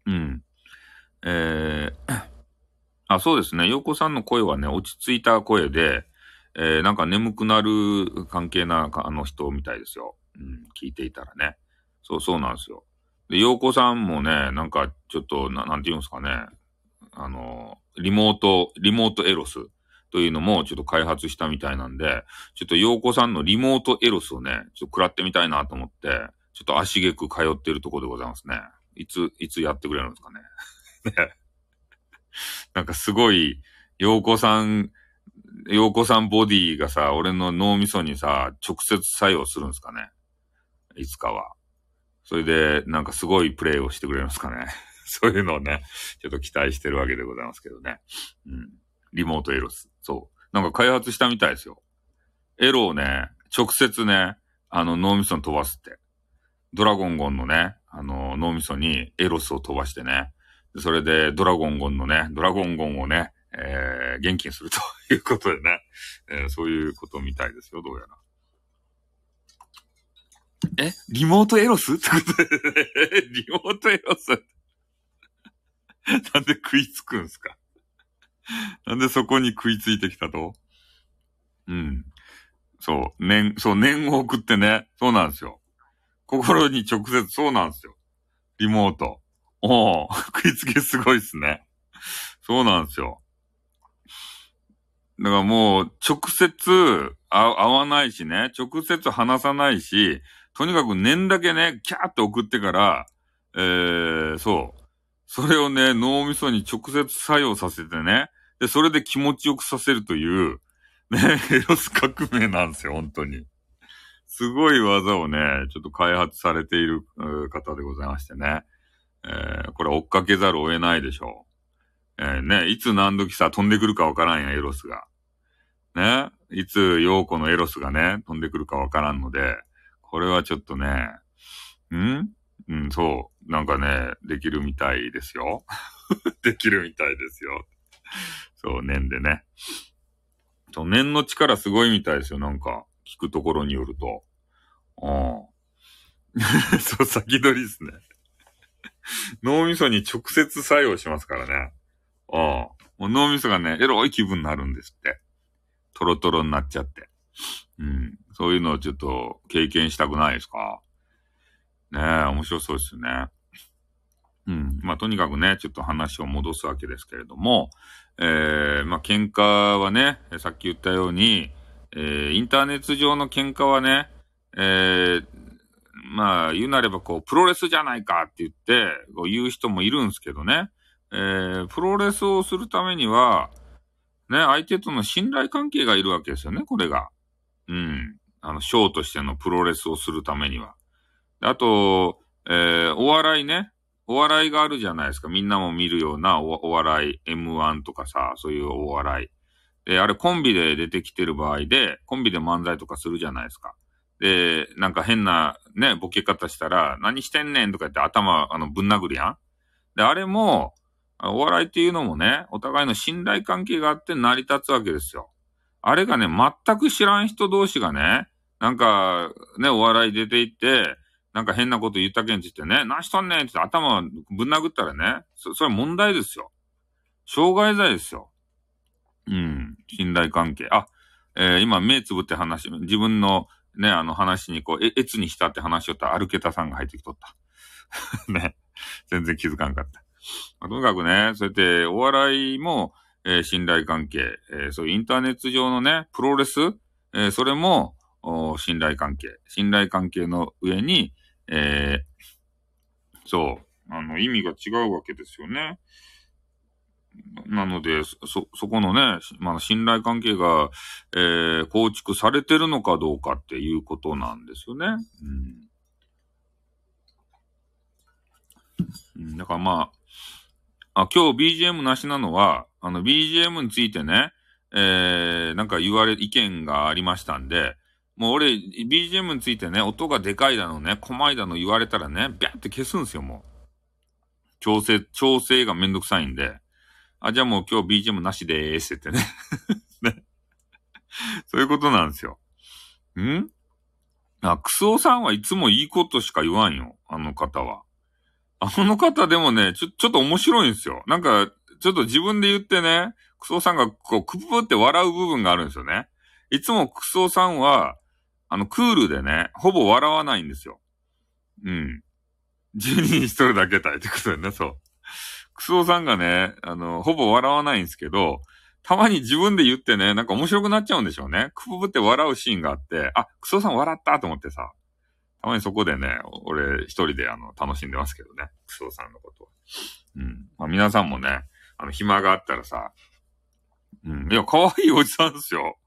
うん。えー、あ、そうですね。洋子さんの声はね、落ち着いた声で、えー、なんか眠くなる関係な、あの人みたいですよ。うん、聞いていたらね。そうそうなんですよ。で、洋子さんもね、なんかちょっと、ななんて言うんですかね。あの、リモート、リモートエロスというのもちょっと開発したみたいなんで、ちょっと洋子さんのリモートエロスをね、ちょっと食らってみたいなと思って、ちょっと足げく通ってるところでございますね。いつ、いつやってくれるんですかね。ね。なんかすごい、洋子さん、洋子さんボディがさ、俺の脳みそにさ、直接作用するんですかね。いつかは。それで、なんかすごいプレイをしてくれるんですかね。そういうのをね、ちょっと期待してるわけでございますけどね。うん。リモートエロス。そう。なんか開発したみたいですよ。エロをね、直接ね、あの脳みそに飛ばすって。ドラゴンゴンのね、あの脳みそにエロスを飛ばしてね。それでドラゴンゴンのね、ドラゴンゴンをね、えー、元気にするということでね、えー、そういうことみたいですよ、どうやら。え？リモートエロス？ってことで、リモートエロスなんで食いつくんすか？なんでそこに食いついてきたと？うん。そう、念、そう、念を送ってね。そうなんですよ。心に直接そうなんですよ。リモート。おお食いつきすごいっすね。そうなんですよ。だからもう、直接会わないしね、直接話さないし、とにかく念だけね、キャーって送ってから、えー、そう。それをね、脳みそに直接作用させてね、で、それで気持ちよくさせるという、ね、エロス革命なんですよ、本当に。すごい技をね、ちょっと開発されている方でございましてね。えー、これ追っかけざるを得ないでしょう。えー、ね、いつ何時さ、飛んでくるかわからんや、エロスが。ね、いつ陽子のエロスがね、飛んでくるかわからんので、これはちょっとね、ん？うん、そう。なんかね、できるみたいですよ。できるみたいですよ。そう、念でね。そう、念の力すごいみたいですよ。なんか、聞くところによると。うん。そう、先取りですね。脳みそに直接作用しますからね。うん。もう脳みそがね、エロい気分になるんですって。トロトロになっちゃって。うん。そういうのをちょっと経験したくないですか？ねえ、面白そうですね。うん。まあ、とにかくね、ちょっと話を戻すわけですけれども、えー、まあ、喧嘩はね、さっき言ったように、えー、インターネット上の喧嘩はね、えー、まあ、言うなればこう、プロレスじゃないかって言って、こう言う人もいるんですけどね、えー、プロレスをするためには、ね、相手との信頼関係がいるわけですよね、これが。うん。あの、ショーとしてのプロレスをするためには。あと、えー、お笑いね。お笑いがあるじゃないですか。みんなも見るようなお笑い、M1 とかさ、そういうお笑い。で、あれコンビで出てきてる場合で、コンビで漫才とかするじゃないですか。で、なんか変なね、ボケ方したら、何してんねんとか言って頭、あの、ぶん殴るやん。で、あれも、お笑いっていうのもね、お互いの信頼関係があって成り立つわけですよ。あれがね、全く知らん人同士がね、なんか、ね、お笑い出て行って、なんか変なこと言ったけんって言ってね、何しとんねんって頭ぶん殴ったらね、そ、それ問題ですよ。障害罪ですよ。うん。信頼関係。あ、えー、今目つぶって話、自分のね、あの話にこう、え、えつにしたって話をったら、歩けたさんが入ってきとった。ね。全然気づかんかった。まあ、とにかくね、そうやってお笑いも、えー、信頼関係、えー、そういうインターネット上のね、プロレス、えー、それも、信頼関係。信頼関係の上に、えー、そう、あの、意味が違うわけですよね。なので、そ、そこのね、まあ、信頼関係が、えー、構築されてるのかどうかっていうことなんですよね。うん。だからまあ、あ、今日 BGM なしなのは、あの BGM についてね、えー、なんか言われ、意見がありましたんで、もう俺、BGM についてね、音がでかいだのね、細いだの言われたらね、ビャって消すんですよ、もう。調整、調整がめんどくさいんで。あ、じゃあもう今日 BGM なしでーすってね。ね。そういうことなんですよ。ん？あ、クソさんはいつもいいことしか言わんよ。あの方は。あの方でもね、ちょ、ちょっと面白いんですよ。なんか、ちょっと自分で言ってね、クソさんがこう、クププって笑う部分があるんですよね。いつもクソさんは、あの、クールでね、ほぼ笑わないんですよ。うん。12人一人だけたいってことだよね、そう。クソさんがね、あの、ほぼ笑わないんですけど、たまに自分で言ってね、なんか面白くなっちゃうんでしょうね。くぶって笑うシーンがあって、あ、クソさん笑ったと思ってさ、たまにそこでね、俺一人であの、楽しんでますけどね。クソさんのことは。うん。まあ皆さんもね、あの、暇があったらさ、うん。いや、可愛いおじさんですよ。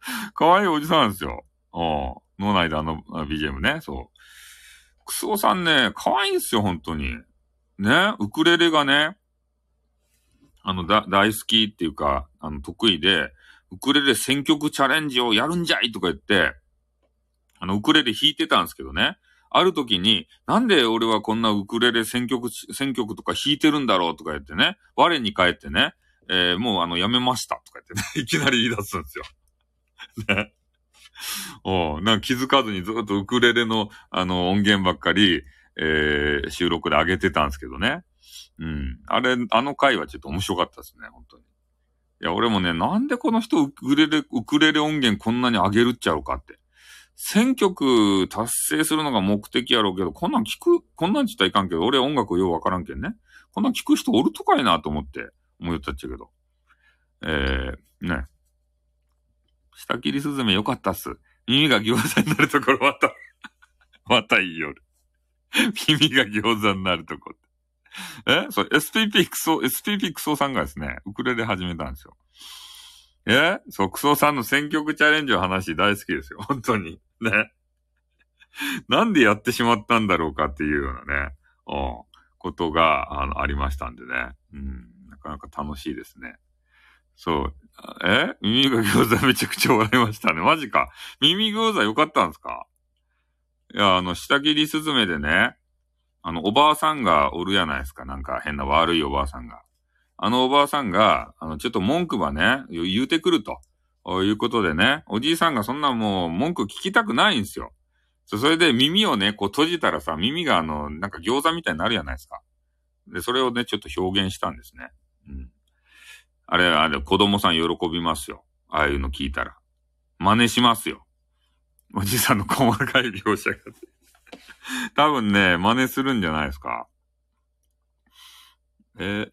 可愛いおじさんですよ。うん。脳内であの BGM ね、そう。クソさんね、可愛いんすよ、本当に。ね、ウクレレがね、あの、だ、大好きっていうか、あの、得意で、ウクレレ選曲チャレンジをやるんじゃいとか言って、あの、ウクレレ弾いてたんですけどね。ある時に、なんで俺はこんなウクレレ選曲、選曲とか弾いてるんだろうとか言ってね、我に返ってね、えー、もうあの、やめましたとか言ってね、いきなり言い出すんですよ。ね。おなんか気づかずにずっとウクレレの、あの、音源ばっかり、えー、収録で上げてたんですけどね。うん。あれ、あの回はちょっと面白かったですね、本当に。いや、俺もね、なんでこの人ウクレレ、ウクレレ音源こんなに上げるっちゃうかって。1000曲達成するのが目的やろうけど、こんなん聞く、こんなんちったらいかんけど、俺音楽ようわからんけんね。こんなん聞く人おるとかいなと思って、思いったっちゃけど。えー、ね。下切りスズメよかったっす。耳が餃子になるところまた またいい夜。耳が餃子になるとこえ？そう、SPP クソ、SPP クソさんがですね、ウクレレ始めたんですよ。え？そう、クソさんの選曲チャレンジの話大好きですよ。本当に。ね。なんでやってしまったんだろうかっていうようなね、うん、ことが、あの、ありましたんでね。うん、なかなか楽しいですね。そう。え？耳が餃子めちゃくちゃ笑いましたね。マジか。耳餃子よかったんですか？いや、あの、下切りスズメでね、あの、おばあさんがおるやないですか。なんか変な悪いおばあさんが。あのおばあさんが、あの、ちょっと文句ばね、言うてくると。いうことでね、おじいさんがそんなもう文句聞きたくないんですよ。それで耳をね、こう閉じたらさ、耳があの、なんか餃子みたいになるじゃないですか。で、それをね、ちょっと表現したんですね。うん。あれ、あれ、子供さん喜びますよ。ああいうの聞いたら。真似しますよ。おじいさんの細かい描写が。多分ね、真似するんじゃないですか。えー、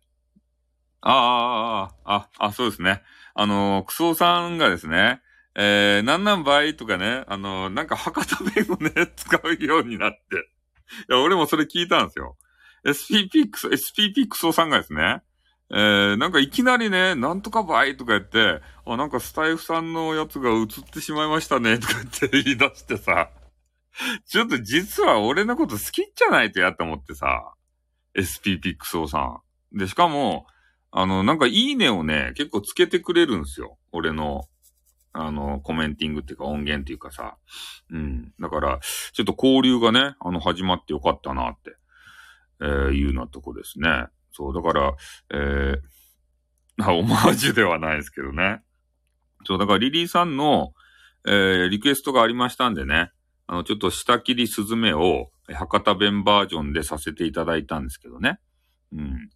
ああ、ああ、あ、あ、そうですね。あの、クソさんがですね、えー、なんなんばいとかね、あの、なんか博多弁をね、使うようになって。いや、俺もそれ聞いたんですよ。SPP クソ、SPP クソさんがですね、えー、なんかいきなりね、なんとかばいとか言って、あ、なんかスタイフさんのやつが映ってしまいましたね、とかって言い出してさ、ちょっと実は俺のこと好きじゃないとやと思ってさ、SPP クソさん。で、しかも、あの、なんかいいねをね、結構つけてくれるんですよ。俺の、あの、コメンティングっていうか音源っていうかさ。うん。だから、ちょっと交流がね、あの、始まってよかったなって、えー、いうなとこですね。そう、だから、えー、オマージュではないですけどね。そう、だからリリーさんの、えー、リクエストがありましたんでね。あの、ちょっと下切りスズメを博多弁バージョンでさせていただいたんですけどね。うん。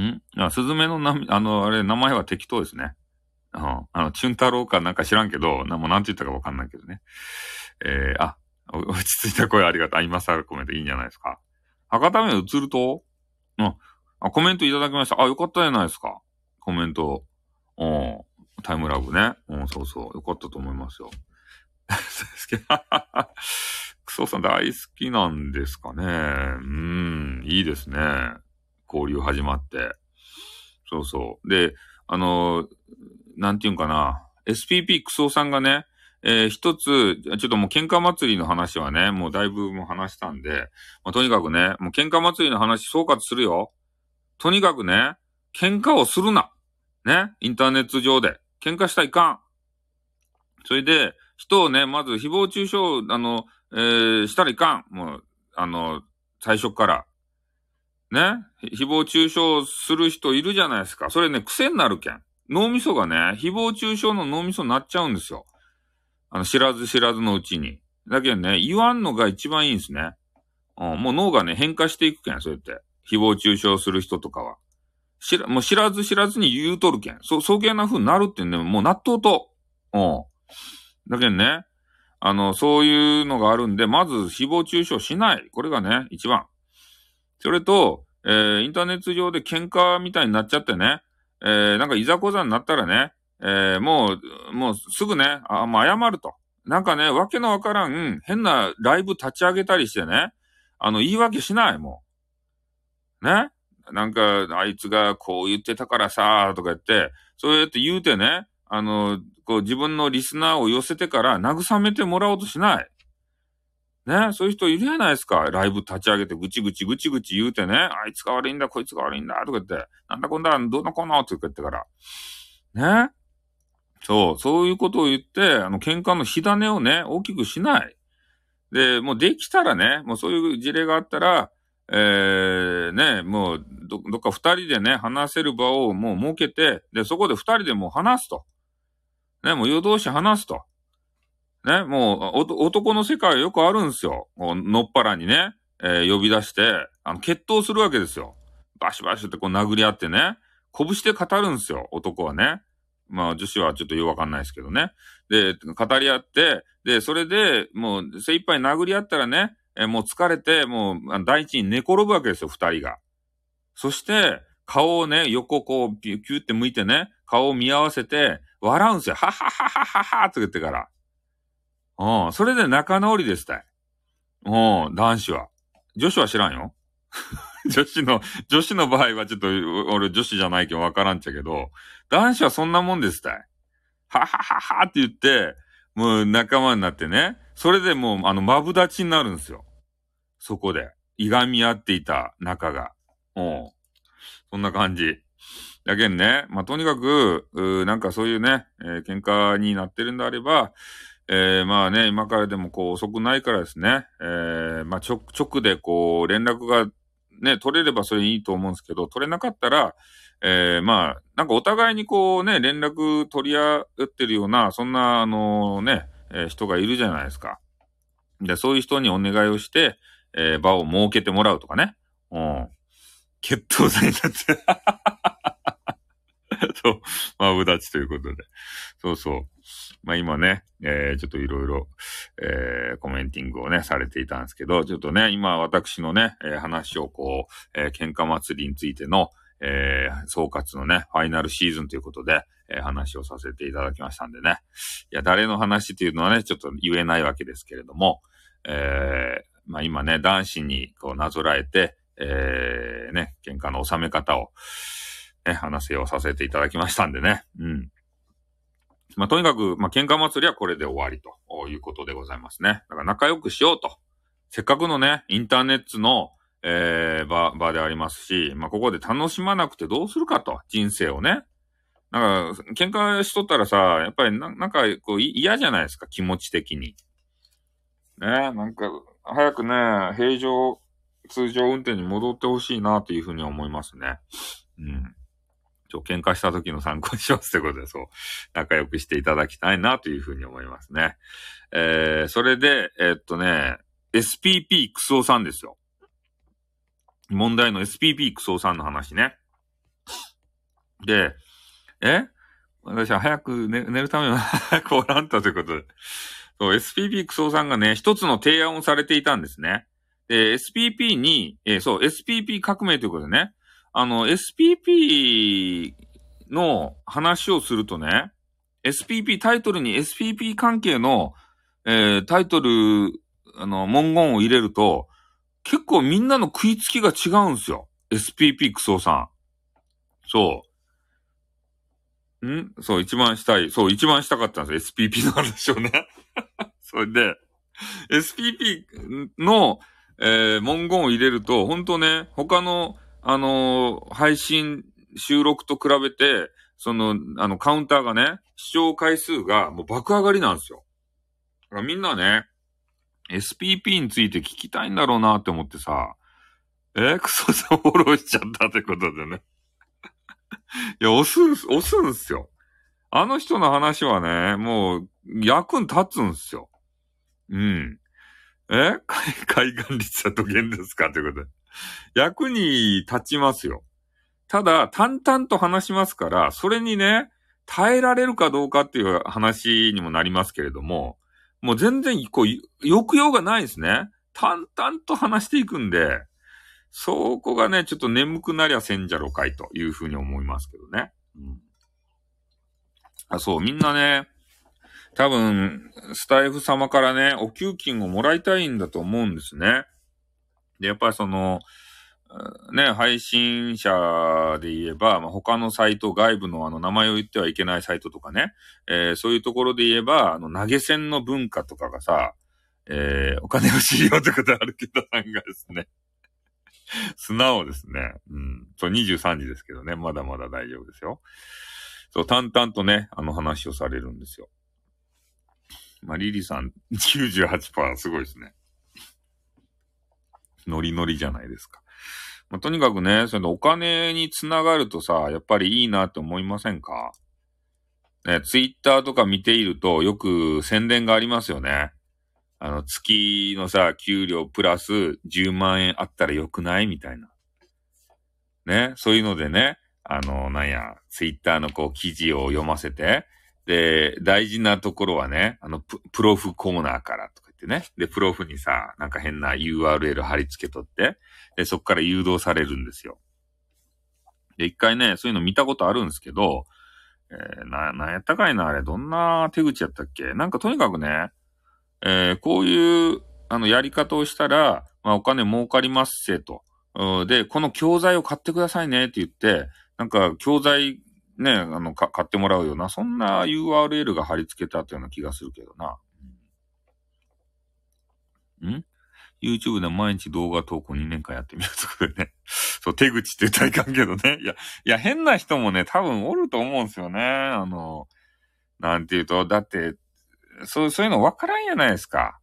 ん？あ、スズメのな、あの、あれ、名前は適当ですね。うん。あの、チュン太郎かなんか知らんけど、なんもうなんて言ったかわかんないけどね。えー、あ、落ち着いた声ありがとう。あ今更コメントいいんじゃないですか。博多弁映ると？うん。あ、コメントいただきました。あ、よかったじゃないですか。コメント。うん。タイムラグね。うん、そうそう。よかったと思いますよ。そうですけどクソさん大好きなんですかね。うん、いいですね。交流始まって。そうそう。で、あの、なんていうんかな。SPP クソさんがね、えー、一つ、ちょっともう喧嘩祭りの話はね、もうだいぶもう話したんで、まあ、とにかくね、もう喧嘩祭りの話総括するよ。とにかくね、喧嘩をするな。ね、インターネット上で。喧嘩したらいかん。それで、人をね、まず誹謗中傷、あの、えー、したらいかん。もう、あの、最初から。ね誹謗中傷する人いるじゃないですか。それね、癖になるけん。脳みそがね、誹謗中傷の脳みそになっちゃうんですよ。あの、知らず知らずのうちに。だけどね、言わんのが一番いいんですね。うん、もう脳がね、変化していくけん、そうやって。誹謗中傷する人とかは。知ら、もう知らず知らずに言うとるけん。そ、そうけな風になるってね、もう納豆と。うん。だけどね、あの、そういうのがあるんで、まず誹謗中傷しない。これがね、一番。それと、えー、インターネット上で喧嘩みたいになっちゃってね、えー、なんかいざこざになったらね、えー、もう、もうすぐね、あ、もう謝ると。なんかね、わけのわからん、変なライブ立ち上げたりしてね、あの、言い訳しない、もう。ね？なんか、あいつがこう言ってたからさ、とか言って、そうやって言うてね、あの、こう自分のリスナーを寄せてから慰めてもらおうとしない。ね、そういう人いるじゃないですか。ライブ立ち上げてぐちぐちぐちぐち言うてね、あいつが悪いんだ、こいつが悪いんだ、とか言って、なんだこんだ、どうのこうの、とか言ってから。ね。そう、そういうことを言って、あの、喧嘩の火種をね、大きくしない。で、もうできたらね、もうそういう事例があったら、えー、ね、もうど、どっか二人でね、話せる場をもう設けて、で、そこで二人でもう話すと。ね、もう夜通し話すと。ね、もう、男の世界よくあるんですよ。のっぱらにね、えー、呼び出して、あの、決闘するわけですよ。バシバシってこう殴り合ってね、拳で語るんですよ、男はね。まあ、女子はちょっとよくわかんないですけどね。で、語り合って、で、それで、もう、精一杯殴り合ったらね、えー、もう疲れて、もう、第一に寝転ぶわけですよ、二人が。そして、顔をね、横こう、ピューって向いてね、顔を見合わせて、笑うんですよ。ははははははって言ってから。うん。それで仲直りですたい。うん。男子は。女子は知らんよ。女子の、女子の場合はちょっと、俺女子じゃないけどわからんちゃけど、男子はそんなもんですたい。ははははって言って、もう仲間になってね。それでもう、あの、マブ立ちになるんですよ。そこで。いがみ合っていた仲が。うん。そんな感じ。だけんね、まあ、とにかく、なんかそういうね、えー、喧嘩になってるんであれば、えー、まあね、今からでもこう遅くないからですね、えー、まあ直、直でこう連絡がね、取れればそれいいと思うんですけど、取れなかったら、えー、まあ、なんかお互いにこうね、連絡取り合ってるような、そんなあのね、えー、人がいるじゃないですか。で、そういう人にお願いをして、えー、場を設けてもらうとかね。うん。決闘罪になって。そう、まぶ立ちということで。そうそう。まあ今ね、えー、ちょっといろいろ、えー、コメンティングをね、されていたんですけど、ちょっとね、今私のね、えー、話をこう、えー、喧嘩祭りについての、えー、総括のね、ファイナルシーズンということで、えー、話をさせていただきましたんでね。いや、誰の話っていうのはね、ちょっと言えないわけですけれども、えー、まあ今ね、男子にこうなぞらえて、えー、ね、喧嘩の収め方を、ね、話をさせていただきましたんでね。うん。まあ、とにかく、まあ、喧嘩祭りはこれで終わりということでございますね。だから仲良くしようと。せっかくのね、インターネットの、えー、場、場でありますし、まあ、ここで楽しまなくてどうするかと。人生をね。なんか、喧嘩しとったらさ、やっぱりななんか、こう、嫌じゃないですか、気持ち的に。ねなんか、早くね、平常、通常運転に戻ってほしいなというふうに思いますね。うん。ちょ、喧嘩した時の参考にしますということで、そう、仲良くしていただきたいなというふうに思いますね。えー、それで、えー、っとね、SPP クソさんですよ。問題の SPP クソさんの話ね。で、え？私は早く寝るために早くおらんとということで。そう、SPP クソさんがね、一つの提案をされていたんですね。で、SPP に、えー、そう、SPP 革命ということでね、あの、SPP の話をするとね、SPP、タイトルに SPP 関係の、えー、タイトル、あの、文言を入れると、結構みんなの食いつきが違うんですよ。SPP クソさん。そう。ん？そう、一番したい。そう、一番したかったんです SPP の話をね。それで、SPP の、えー、文言を入れると、本当ね、他のあのー、配信、収録と比べて、その、あの、カウンターがね、視聴回数がもう爆上がりなんですよ。だからみんなね、SPP について聞きたいんだろうなって思ってさ、えー、クソさんフォローしちゃったってことでね。いや、押す、押すんすよ。あの人の話はね、もう、役に立つんすよ。うん。え 海岸率はどげんですかということで。役に立ちますよ。ただ、淡々と話しますから、それにね、耐えられるかどうかっていう話にもなりますけれども、もう全然、こう、抑揚がないですね。淡々と話していくんで、そこがね、ちょっと眠くなりゃせんじゃろかいというふうに思いますけどね。うん。あ、そう、みんなね、多分、スタイフ様からね、お給金をもらいたいんだと思うんですね。で、やっぱりその、ね、配信者で言えば、まあ、他のサイト、外部のあの名前を言ってはいけないサイトとかね、えー、そういうところで言えば、あの投げ銭の文化とかがさ、えー、お金欲しいようってことあるけどさんがですね、素直ですね。うん。そう、23時ですけどね、まだまだ大丈夫ですよ。そう、淡々とね、あの話をされるんですよ。まあ、リリさん98%すごいですね。ノリノリじゃないですか。まあ、とにかくね、そのお金につながるとさ、やっぱりいいなって思いませんか？ね、ツイッターとか見ているとよく宣伝がありますよね。あの、月のさ、給料プラス10万円あったらよくない？みたいな。ね、そういうのでね、あの、なんや、ツイッターのこう記事を読ませて、で、大事なところはね、あの、プロフコーナーからとってね。で、プロフにさ、なんか変な URL 貼り付けとって、で、そっから誘導されるんですよ。で、一回ね、そういうの見たことあるんですけど、えー、な、なんやったかいな、あれ、どんな手口やったっけ？なんかとにかくね、えー、こういう、あの、やり方をしたら、まあ、お金儲かりますせと。で、この教材を買ってくださいねって言って、なんか、教材ね、あの、買ってもらうような、そんな URL が貼り付けてあったような気がするけどな。ん ?YouTube で毎日動画投稿2年間やってみるとかでね。そう、手口って言ったらいかんけどね。いや、いや、変な人もね、多分おると思うんですよね。あの、なんて言うと、だって、そう、そういうの分からんやないですか。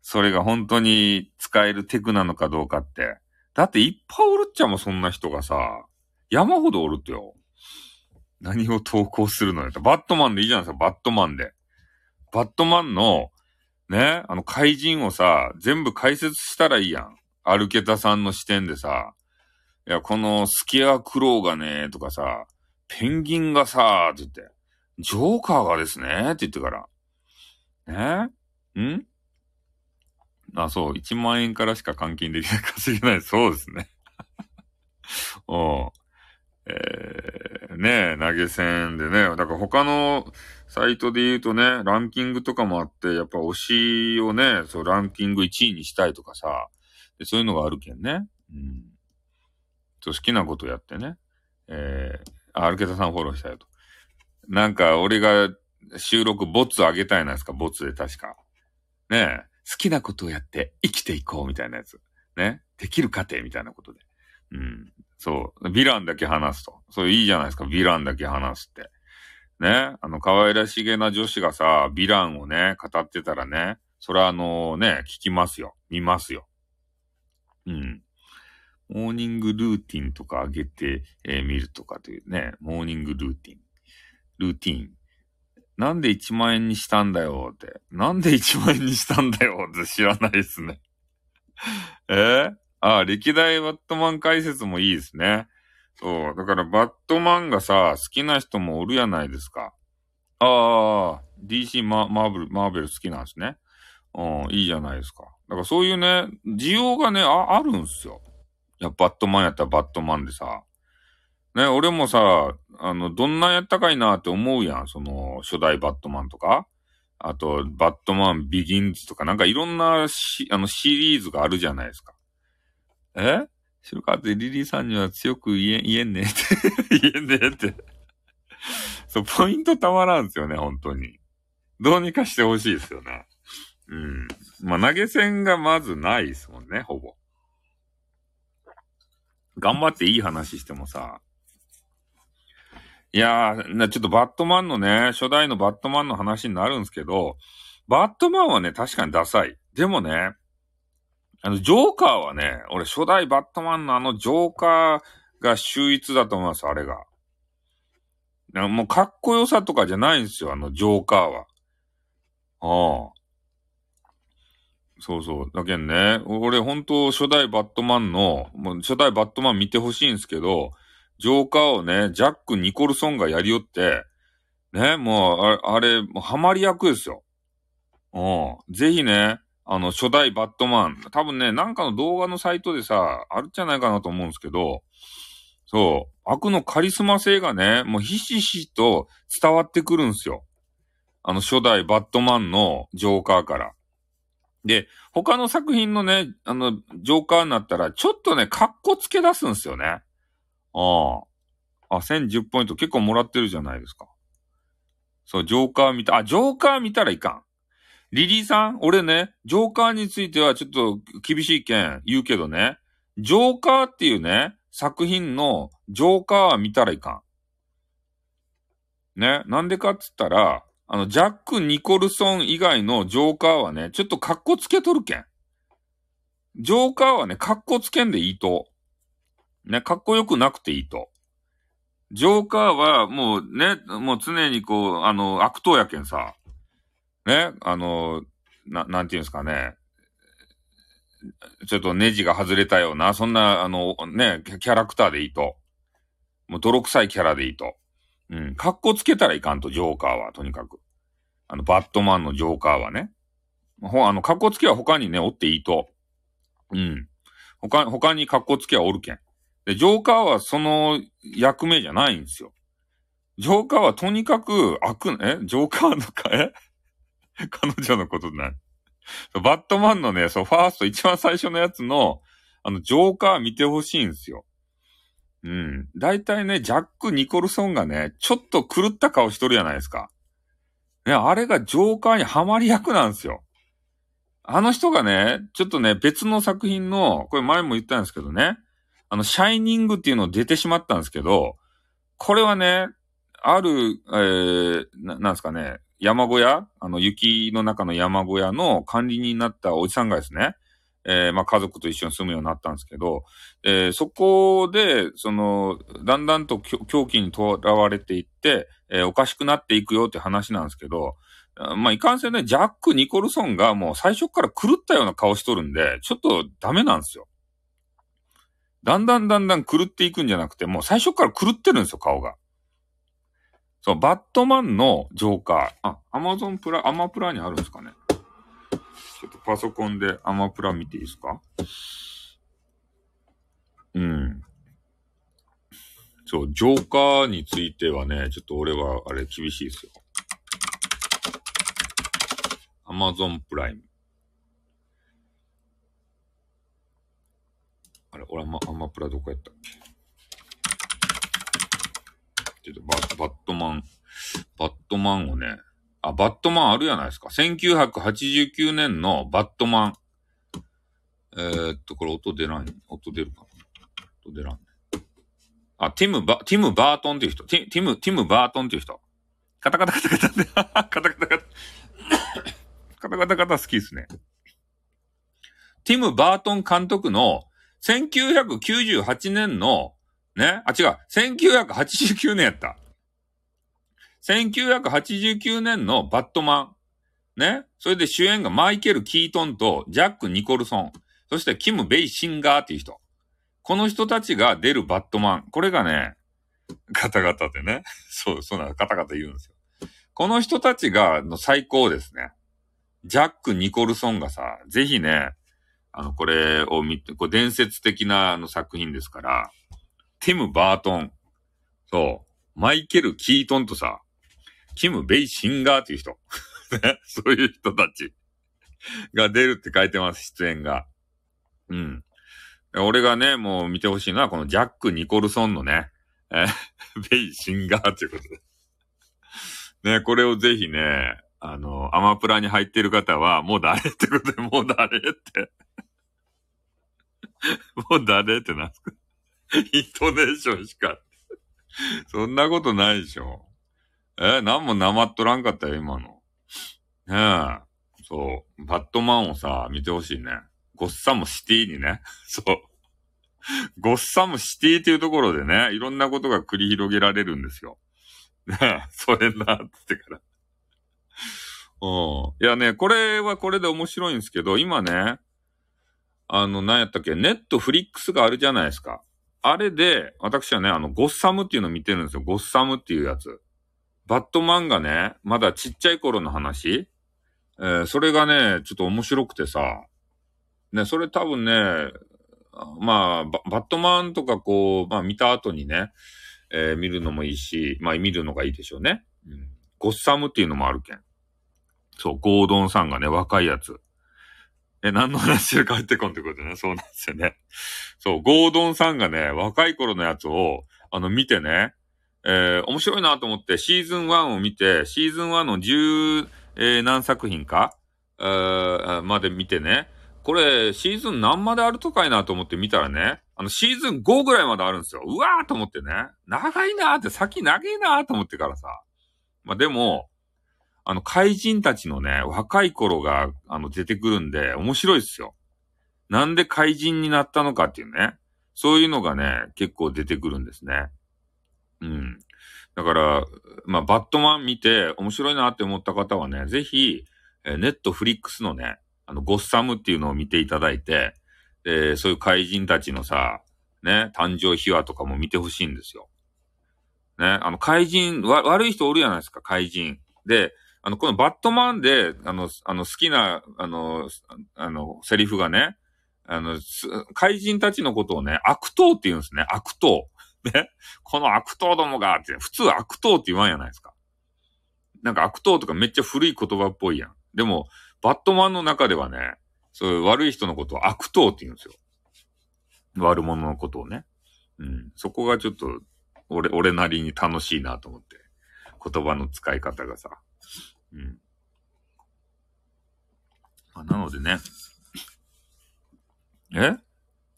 それが本当に使えるテクなのかどうかって。だっていっぱいおるっちゃもそんな人がさ、山ほどおるってよ。何を投稿するのよ。バットマンでいいじゃないですか、バットマンで。バットマンの、ね、あの怪人をさ、全部解説したらいいやん。アルケタさんの視点でさ、いや、このスケアクローがね、とかさ、ペンギンがさ、って言って、ジョーカーがですね、って言ってから。ねん？あ、そう、1万円からしか換金できない、稼げない。そうですね。おうえー、ね投げ銭でね、だから他のサイトで言うとね、ランキングとかもあって、やっぱ推しをね、そう、ランキング1位にしたいとかさ、でそういうのがあるけんね。うん。そう、好きなことやってね。えー、アルケタさんフォローしたよと。なんか、俺が収録ボツあげたいなですか、ボツで確か。ね好きなことをやって生きていこうみたいなやつ。ね。できる過程みたいなことで。うん。そう。ヴィランだけ話すと。そういいじゃないですか。ヴィランだけ話すって。ね。あの、可愛らしげな女子がさ、ヴィランをね、語ってたらね、それはあのね、聞きますよ。見ますよ。うん。モーニングルーティンとか上げて、えー、るとかというね、モーニングルーティン。ルーティン。なんで1万円にしたんだよって。なんで1万円にしたんだよって知らないですね。えー、ああ、歴代バットマン解説もいいですね。そう。だからバットマンがさ、好きな人もおるやないですか。ああ、DC ママーベル、マーベル好きなんですね。うん、いいじゃないですか。だからそういうね、需要がね、あ、あるんすよ。いや、バットマンやったらバットマンでさ。ね、俺もさ、あの、どんなんやったかいなって思うやん。その、初代バットマンとか。あと、バットマンビギンズとか、なんかいろんなし、あの、シリーズがあるじゃないですか。え？白川ってリリーさんには強く言え、言えんねって 言えんねって。そう、ポイントたまらんすよね、本当に。どうにかしてほしいですよね。うん。まあ、投げ銭がまずないですもんね、ほぼ。頑張っていい話してもさ。いやー、ちょっとバットマンのね、初代のバットマンの話になるんですけど、バットマンはね、確かにダサい。でもね、あの、ジョーカーはね、俺初代バットマンのあのジョーカーが秀逸だと思います、あれが。もうかっこよさとかじゃないんですよ、あのジョーカーは。ああ。そうそう。だけんね、俺本当初代バットマンの、もう初代バットマン見てほしいんですけど、ジョーカーをね、ジャック・ニコルソンがやりよって、ね、もう、あれ、あれもうハマり役ですよ。うん。ぜひね、あの、初代バットマン。多分ね、なんかの動画のサイトでさ、あるんじゃないかなと思うんですけど、そう、悪のカリスマ性がね、もうひしひしと伝わってくるんですよ。あの、初代バットマンのジョーカーから。で、他の作品のね、あの、ジョーカーになったら、ちょっとね、カッコつけ出すんですよね。ああ。あ、1010ポイント結構もらってるじゃないですか。そう、ジョーカー見た、あ、ジョーカー見たらいかん。リリーさん俺ね、ジョーカーについてはちょっと厳しい意見言うけどね、ジョーカーっていうね、作品のジョーカーは見たらいかん。ね、なんでかっつったら、あの、ジャック・ニコルソン以外のジョーカーはね、ちょっと格好つけとるけん。ジョーカーはね、格好つけんでいいと。ね、格好よくなくていいと。ジョーカーはもうね、もう常にこう、あの、悪党やけんさ。ね、あの、な、なんていうんですかね。ちょっとネジが外れたような、そんな、あの、ね、キャラクターでいいと。もう泥臭いキャラでいいと。うん。格好つけたらいかんと、ジョーカーは、とにかく。あの、バットマンのジョーカーはね。ほ、あの、格好つけは他にね、おっていいと。うん。他、他に格好つけはおるけん。で、ジョーカーはその役目じゃないんですよ。ジョーカーはとにかく悪、え？ジョーカーのか、え？彼女のことない。バットマンのね、そう、ファースト、一番最初のやつの、あの、ジョーカー見てほしいんですよ。うん。大体ね、ジャック・ニコルソンがね、ちょっと狂った顔しとるじゃないですか。ね、あれがジョーカーにハマり役なんですよ。あの人がね、ちょっとね、別の作品の、これ前も言ったんですけどね、あの、シャイニングっていうの出てしまったんですけど、これはね、ある、えー、ななんですかね、山小屋？あの、雪の中の山小屋の管理人になったおじさんがですね、えー、まあ、家族と一緒に住むようになったんですけど、えー、そこで、その、だんだんと狂気にとらわれていって、えー、おかしくなっていくよって話なんですけど、まあ、いかんせんね、ジャック・ニコルソンがもう最初から狂ったような顔しとるんで、ちょっとダメなんですよ。だんだんだんだん狂っていくんじゃなくて、もう最初から狂ってるんですよ、顔が。そう、バットマンのジョーカー。あ、アマゾンプラ、アマプラにあるんですかね。ちょっとパソコンでアマプラ見ていいですか？うん。そう、ジョーカーについてはね、ちょっと俺はあれ厳しいですよ。アマゾンプライム。あれ、俺アマ、アマプラどこやったっけ？ちょっとバットマン、バットマンをね、あ、バットマンあるやないですか。1989年のバットマン。えー、っと、これ音出ない音出るかな音出らんあ、ティム・バ、ティム・バートンっていう人。ティティム、ティム・バートンっていう人。カタカタカタカタって、カタカタカタ。カタカタカタ好きですね。ティム・バートン監督の1998年の、ね、あ、違う、1989年やった。1989年のバットマン。ね。それで主演がマイケル・キートンとジャック・ニコルソン。そしてキム・ベイシンガーっていう人。この人たちが出るバットマン。これがね、ガタガタでね。そう、そうなの、ガタガタ言うんですよ。この人たちが、の最高ですね。ジャック・ニコルソンがさ、ぜひね、あの、これを見て、これ伝説的なあの作品ですから、ティム・バートン、そう、マイケル・キートンとさ、キム・ベイ・シンガーっていう人。そういう人たちが出るって書いてます、出演が。うん。俺がね、もう見てほしいのは、このジャック・ニコルソンのね、えベイ・シンガーっていうことで。ね、これをぜひね、あの、アマプラに入ってる方は、もう誰ってことで、もう誰って もう誰ってなんすか イントネーションしか。そんなことないでしょ。え、なんもなまっとらんかったよ、今の。ねえ。そう。バットマンをさ、見てほしいね。ゴッサムシティにね。そう。ゴッサムシティっていうところでね、いろんなことが繰り広げられるんですよ。ねえ、それな、ってから。うん。いやね、これはこれで面白いんですけど、今ね、あの、何やったっけ、ネットフリックスがあるじゃないですか。あれで、私はね、あの、ゴッサムっていうのを見てるんですよ。ゴッサムっていうやつ。バットマンがね、まだちっちゃい頃の話えー、それがね、ちょっと面白くてさ、ね、それ多分ね、まあバ、バットマンとかこう、まあ見た後にね、えー、見るのもいいし、まあ見るのがいいでしょうね。うん、ゴッサムっていうのもあるけん。そう、ゴードンさんがね、若いやつ。え、何の話で帰ってこんってことね。そうなんですよね。そう、ゴードンさんがね、若い頃のやつを、あの、見てね、えー、面白いなと思ってシーズン1を見て、シーズン1の10、えー、何作品か、えー、まで見てね、これ、シーズン何まであるとかいなと思って見たらね、あの、シーズン5ぐらいまであるんですよ。うわーと思ってね。長いなーって、先長いなーと思ってからさ。まあ、でも、あの、怪人たちのね、若い頃が、あの、出てくるんで、面白いっすよ。なんで怪人になったのかっていうね。そういうのがね、結構出てくるんですね。うん。だから、まあ、バットマン見て面白いなって思った方はね、ぜひ、えネットフリックスのね、あの、ゴッサムっていうのを見ていただいて、えそういう怪人たちのさ、ね、誕生秘話とかも見てほしいんですよ。ね、あの、怪人、わ、悪い人おるじゃないですか、怪人。で、あの、このバットマンで、あの、あの、好きな、あの、あの、セリフがね、あの、怪人たちのことをね、悪党って言うんですね。悪党。ね。この悪党どもが、って、普通悪党って言わんやないですか。なんか悪党とかめっちゃ古い言葉っぽいやん。でも、バットマンの中ではね、そういう悪い人のことを悪党って言うんですよ。悪者のことをね。うん。そこがちょっと、俺、俺なりに楽しいなと思って。言葉の使い方がさ。うん。まあ、なのでね。え？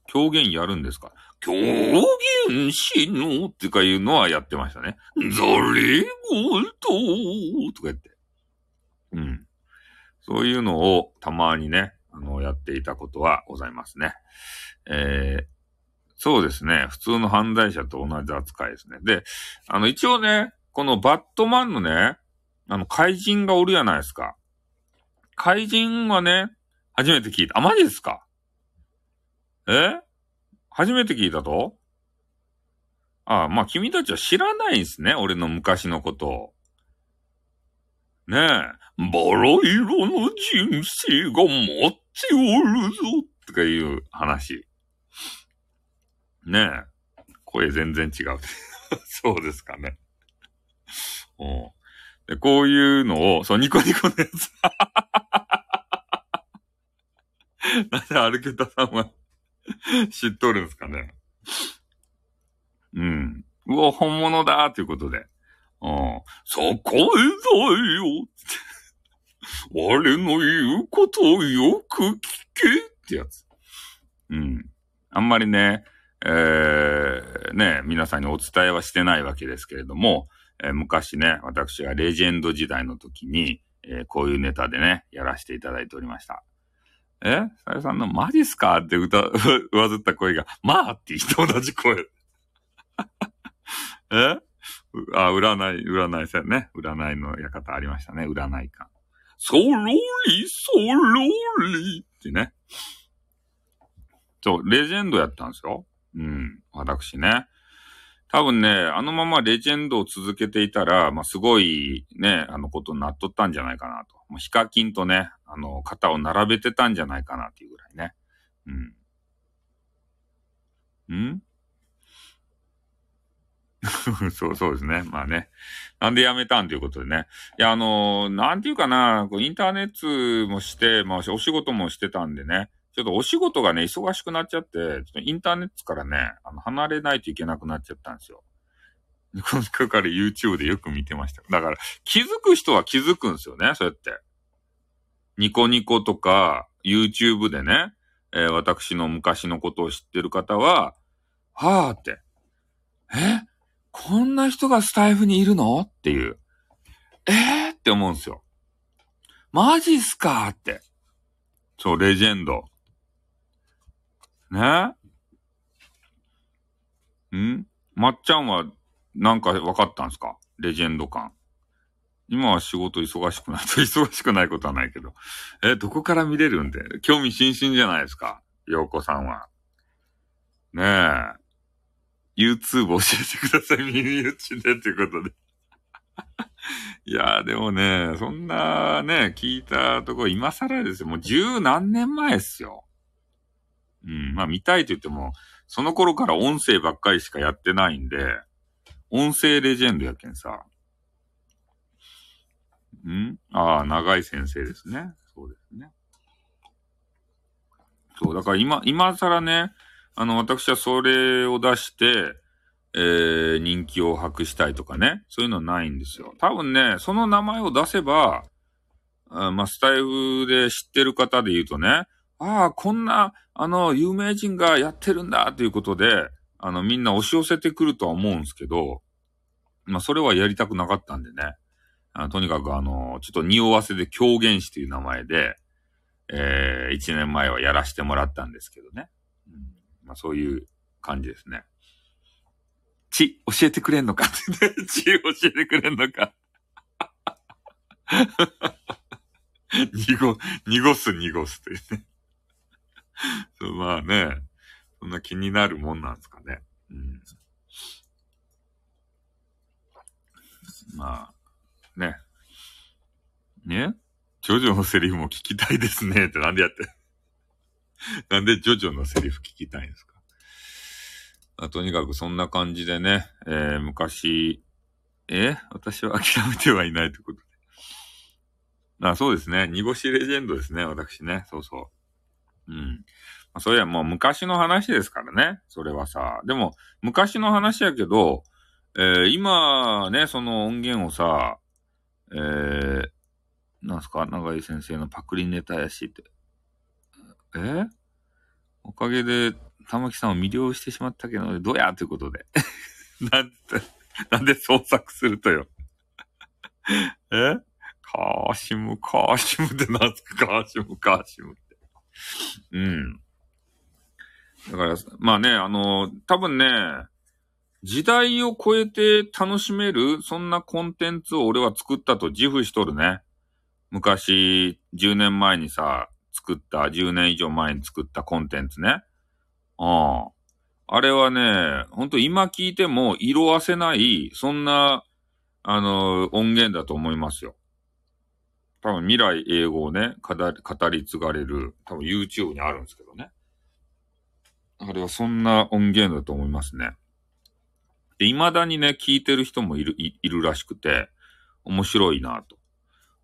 狂言やるんですか？狂言師のってかいうのはやってましたね。ザレゴルトとか言って。うん。そういうのをたまにね、あの、やっていたことはございますね。えー、そうですね。普通の犯罪者と同じ扱いですね。で、あの、一応ね、このバットマンのね、あの、怪人がおるやないですか。怪人はね、初めて聞いた。あ、マジですか？え？初めて聞いたと？ああ、まあ君たちは知らないんすね。俺の昔のことを。ねえ、バラ色の人生が待っておるぞとかいう話。ねえ、声全然違う。そうですかね。うんで、こういうのを、そう、ニコニコのやつ。なんで歩けたさんは知っとるんですかね。うん。うわ、本物だということで。うん。そこへだよ。我の言うことをよく聞けってやつ。うん。あんまりね、えー、ね、皆さんにお伝えはしてないわけですけれども、え、昔ね、私がレジェンド時代の時に、えー、こういうネタでね、やらせていただいておりました。え？さやさんのマジっすか？って歌、う 上ずった声が、まあって言って同じ声。え？あ、占い、占いさんね。占いの館ありましたね。占い館。そろり、そろりってね。そう、レジェンドやったんですよ。うん。私ね。多分ね、あのままレジェンドを続けていたら、まあ、すごいね、あのことになっとったんじゃないかなと。もうヒカキンとね、あの、肩を並べてたんじゃないかなっていうぐらいね。うん。ん？そうそうですね。まあね。なんで辞めたんということでね。いや、あのー、なんていうかな、こうインターネットもして、まあ、お仕事もしてたんでね。ちょっとお仕事がね、忙しくなっちゃって、ちょっとインターネットからね、あの、離れないといけなくなっちゃったんですよ。この中から YouTube でよく見てました。だから、気づく人は気づくんですよね、そうやって。ニコニコとか、YouTube でね、えー、私の昔のことを知ってる方は、はぁって、え？こんな人がスタイフにいるの？っていう。え？ー、って思うんですよ。マジっすか？って。そう、レジェンド。ねん？まっちゃんはなんか分かったんすか？レジェンド感。今は仕事忙しくないと 忙しくないことはないけど。え、どこから見れるんで？興味津々じゃないですか？洋子さんは。ねえ。YouTube 教えてください。耳打ちでということで。いやーでもね、そんなね、聞いたとこ今更ですよ。もう十何年前っすよ。うん、まあ見たいと言っても、その頃から音声ばっかりしかやってないんで、音声レジェンドやけんさ。ん？ああ、長い先生ですね。そうですね。そう、だから今、今更ね、あの、私はそれを出して、えー、人気を博したいとかね、そういうのはないんですよ。多分ね、その名前を出せば、あまあ、スタイフで知ってる方で言うとね、ああ、こんな、あの、有名人がやってるんだということで、あの、みんな押し寄せてくるとは思うんですけど、まあ、それはやりたくなかったんでね。あとにかくあの、ちょっと匂わせで狂言師という名前で、えー、一年前はやらせてもらったんですけどね。うん、まあ、そういう感じですね。ち、教えてくれんのか？ってち、教えてくれんのか？濁、濁す濁すというね まあね、そんな気になるもんなんですかね。うん、まあ、ね。ね？ジョジョのセリフも聞きたいですねってなんでやって なんでジョジョのセリフ聞きたいんですか？とにかくそんな感じでね、えー、昔、え？私は諦めてはいないということで。あ、そうですね。濁しレジェンドですね、私ね。そうそう。うん。まあ、それはもう昔の話ですからね。それはさ。でも、昔の話やけど、えー、今ね、その音源をさ、えー、なんすか？長井先生のパクリネタやしって。え？おかげで玉木さんを魅了してしまったけど、どうや？ということで。なんて、なんで創作するとよ。え？カーシム、カーシムってなんすか？カーシム、カーシム。うん。だから、まあね、あの、多分ね、時代を超えて楽しめる、そんなコンテンツを俺は作ったと自負しとるね。昔、10年前にさ、作った、10年以上前に作ったコンテンツね。ああ。あれはね、ほんと今聞いても色あせない、そんな、あの、音源だと思いますよ。多分未来英語をね、語り継がれる、多分 YouTube にあるんですけどね。あれはそんな音源だと思いますね。で、未だにね、聞いてる人もいる、いいるらしくて、面白いな、と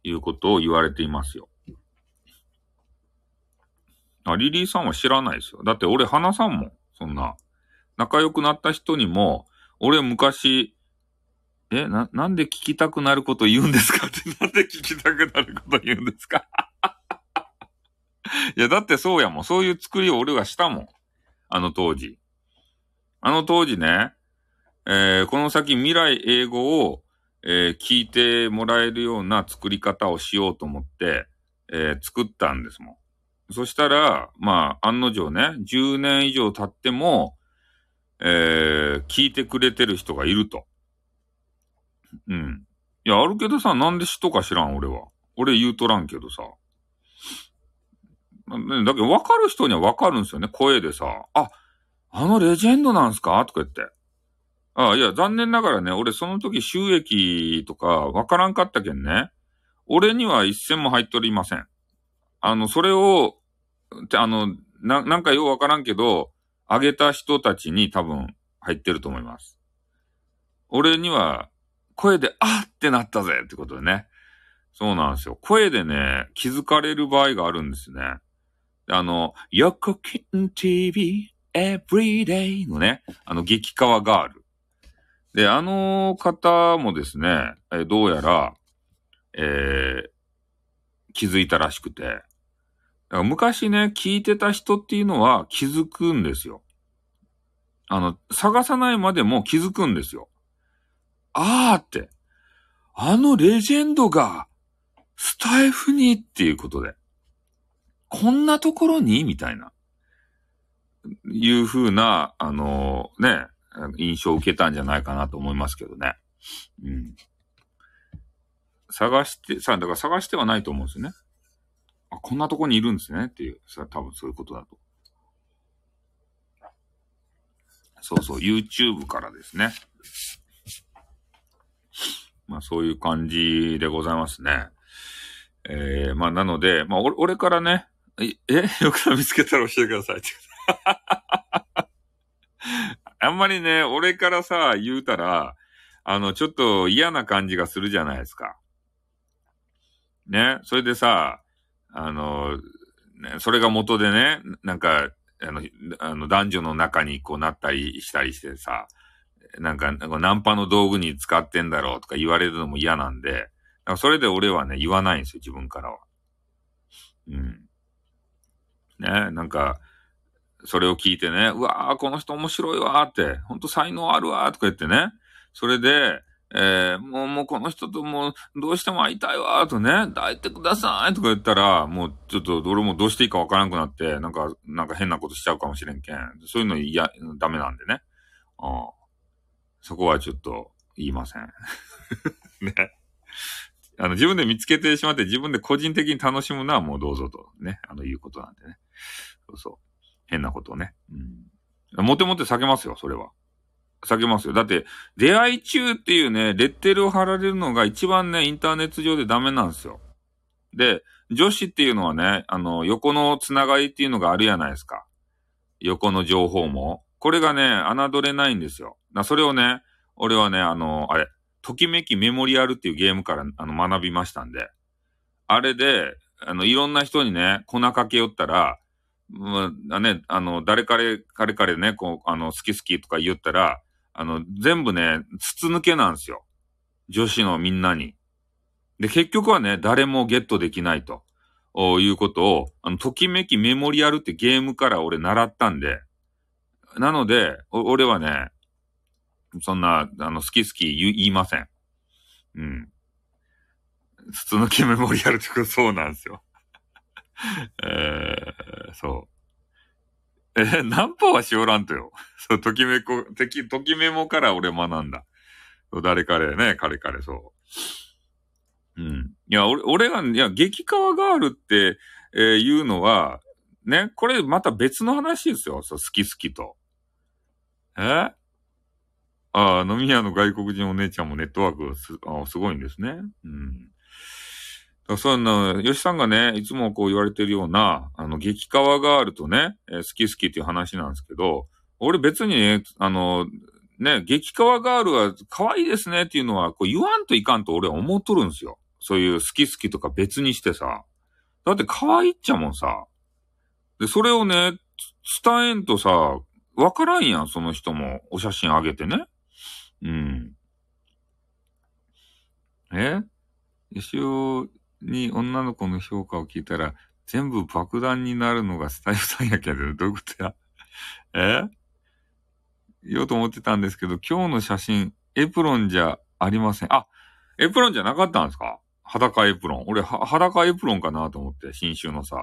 いうことを言われていますよ。あ、リリーさんは知らないですよ。だって俺、花さんも、そんな、仲良くなった人にも、俺昔、え、な、なんで聞きたくなること言うんですかって、なんで聞きたくなること言うんですか？いや、だってそうやもん。そういう作りを俺はしたもん。あの当時。あの当時ね、えー、この先未来英語を、えー、聞いてもらえるような作り方をしようと思って、えー、作ったんですもん。そしたら、まあ、案の定ね、10年以上経っても、え、聞いてくれてる人がいると。うん。いや、あるけどさ、なんで知っとか知らん、俺は。俺言うとらんけどさ。だけど、わかる人にはわかるんですよね、声でさ。あ、あのレジェンドなんすか？とか言って。ああ、いや、残念ながらね、俺その時収益とかわからんかったけんね。俺には一銭も入っとりません。あの、それを、あの、な、なんかようわからんけど、あげた人たちに多分入ってると思います。俺には、声で、あってなったぜってことでね。そうなんですよ。声でね、気づかれる場合があるんですね。あの、横キン TV Everyday のね、あの、激川ガール。で、あの方もですね、えどうやら、えー、気づいたらしくて。だから昔ね、聞いてた人っていうのは気づくんですよ。あの、探さないまでも気づくんですよ。あーって、あのレジェンドが、スタイフにっていうことで。こんなところに？みたいな。いう風な、あのー、ね、印象を受けたんじゃないかなと思いますけどね。うん。探して、さ、だから探してはないと思うんですよね。あ、こんなとこにいるんですねっていう、さ、多分そういうことだと。そうそう、YouTube からですね。まあそういう感じでございますね。えー、まあなので、まあ俺からね、え、よく見つけたら教えてくださいって。あんまりね、俺からさ、言うたら、あの、ちょっと嫌な感じがするじゃないですか。ね。それでさ、あの、ね、それが元でね、なんか、あの、あの男女の中にこうなったりしたりしてさ、なんか、なんかナンパの道具に使ってんだろうとか言われるのも嫌なんで、それで俺はね、言わないんですよ、自分からは。うん。ね、なんか、それを聞いてね、うわぁ、この人面白いわーって、ほんと才能あるわーとか言ってね、それで、えー、もう、もうこの人ともう、どうしても会いたいわーとね、抱いてくださいとか言ったら、もうちょっと俺もどうしていいかわからなくなって、なんか、なんか変なことしちゃうかもしれんけん。そういうの嫌、ダメなんでね。あそこはちょっと言いません。ね。あの、自分で見つけてしまって自分で個人的に楽しむのはもうどうぞとね、あの、いうことなんでね。そうそう。変なことをね。うん。もてもて避けますよ、それは。避けますよ。だって、出会い中っていうね、レッテルを貼られるのが一番ね、インターネット上でダメなんですよ。で、女子っていうのはね、あの、横のつながりっていうのがあるじゃないですか。横の情報も。これがね、侮れないんですよ。それをね、俺はね、あの、あれ、ときめきメモリアルっていうゲームからあの学びましたんで、あれで、あの、いろんな人にね、粉かけよったら、まあ、ね、あの、誰かれ、彼彼ね、こう、あの、好き好きとか言ったら、あの、全部ね、筒抜けなんですよ。女子のみんなに。で、結局はね、誰もゲットできないと。いうことを、あの、ときめきメモリアルってゲームから俺習ったんで、なので、俺はね、そんな、あの、好き好き言いません。うん。筒抜きメモリアルってそうなんですよ。えー、そう。えー、ナンパはしおらんとよ。そう、ときめこ、てき、ときメモから俺学んだ。そう、誰彼ね、彼彼そう。うん。いや、俺、俺が、いや、激川ガールって、えー、言うのは、ね、これまた別の話ですよ。そう、好き好きと。え？ああ、飲み屋の外国人お姉ちゃんもネットワークすあすごいんですね。うん。だそんな、吉さんがね、いつもこう言われてるような、あの、激川ガールとね、えー、好き好きっていう話なんですけど、俺別にね、あの、ね、激川ガールは可愛いですねっていうのは、こう言わんといかんと俺は思っとるんですよ。そういう好き好きとか別にしてさ。だって可愛いっちゃもんさ。で、それをね、伝えんとさ、わからんやん、その人も。お写真あげてね。うん。え？石尾に女の子の評価を聞いたら、全部爆弾になるのがスタイフさんやけど、どういうことや？え？言おうと思ってたんですけど、今日の写真、エプロンじゃありません。あ、エプロンじゃなかったんですか？裸エプロン。俺、は裸エプロンかなと思って、新種のさ。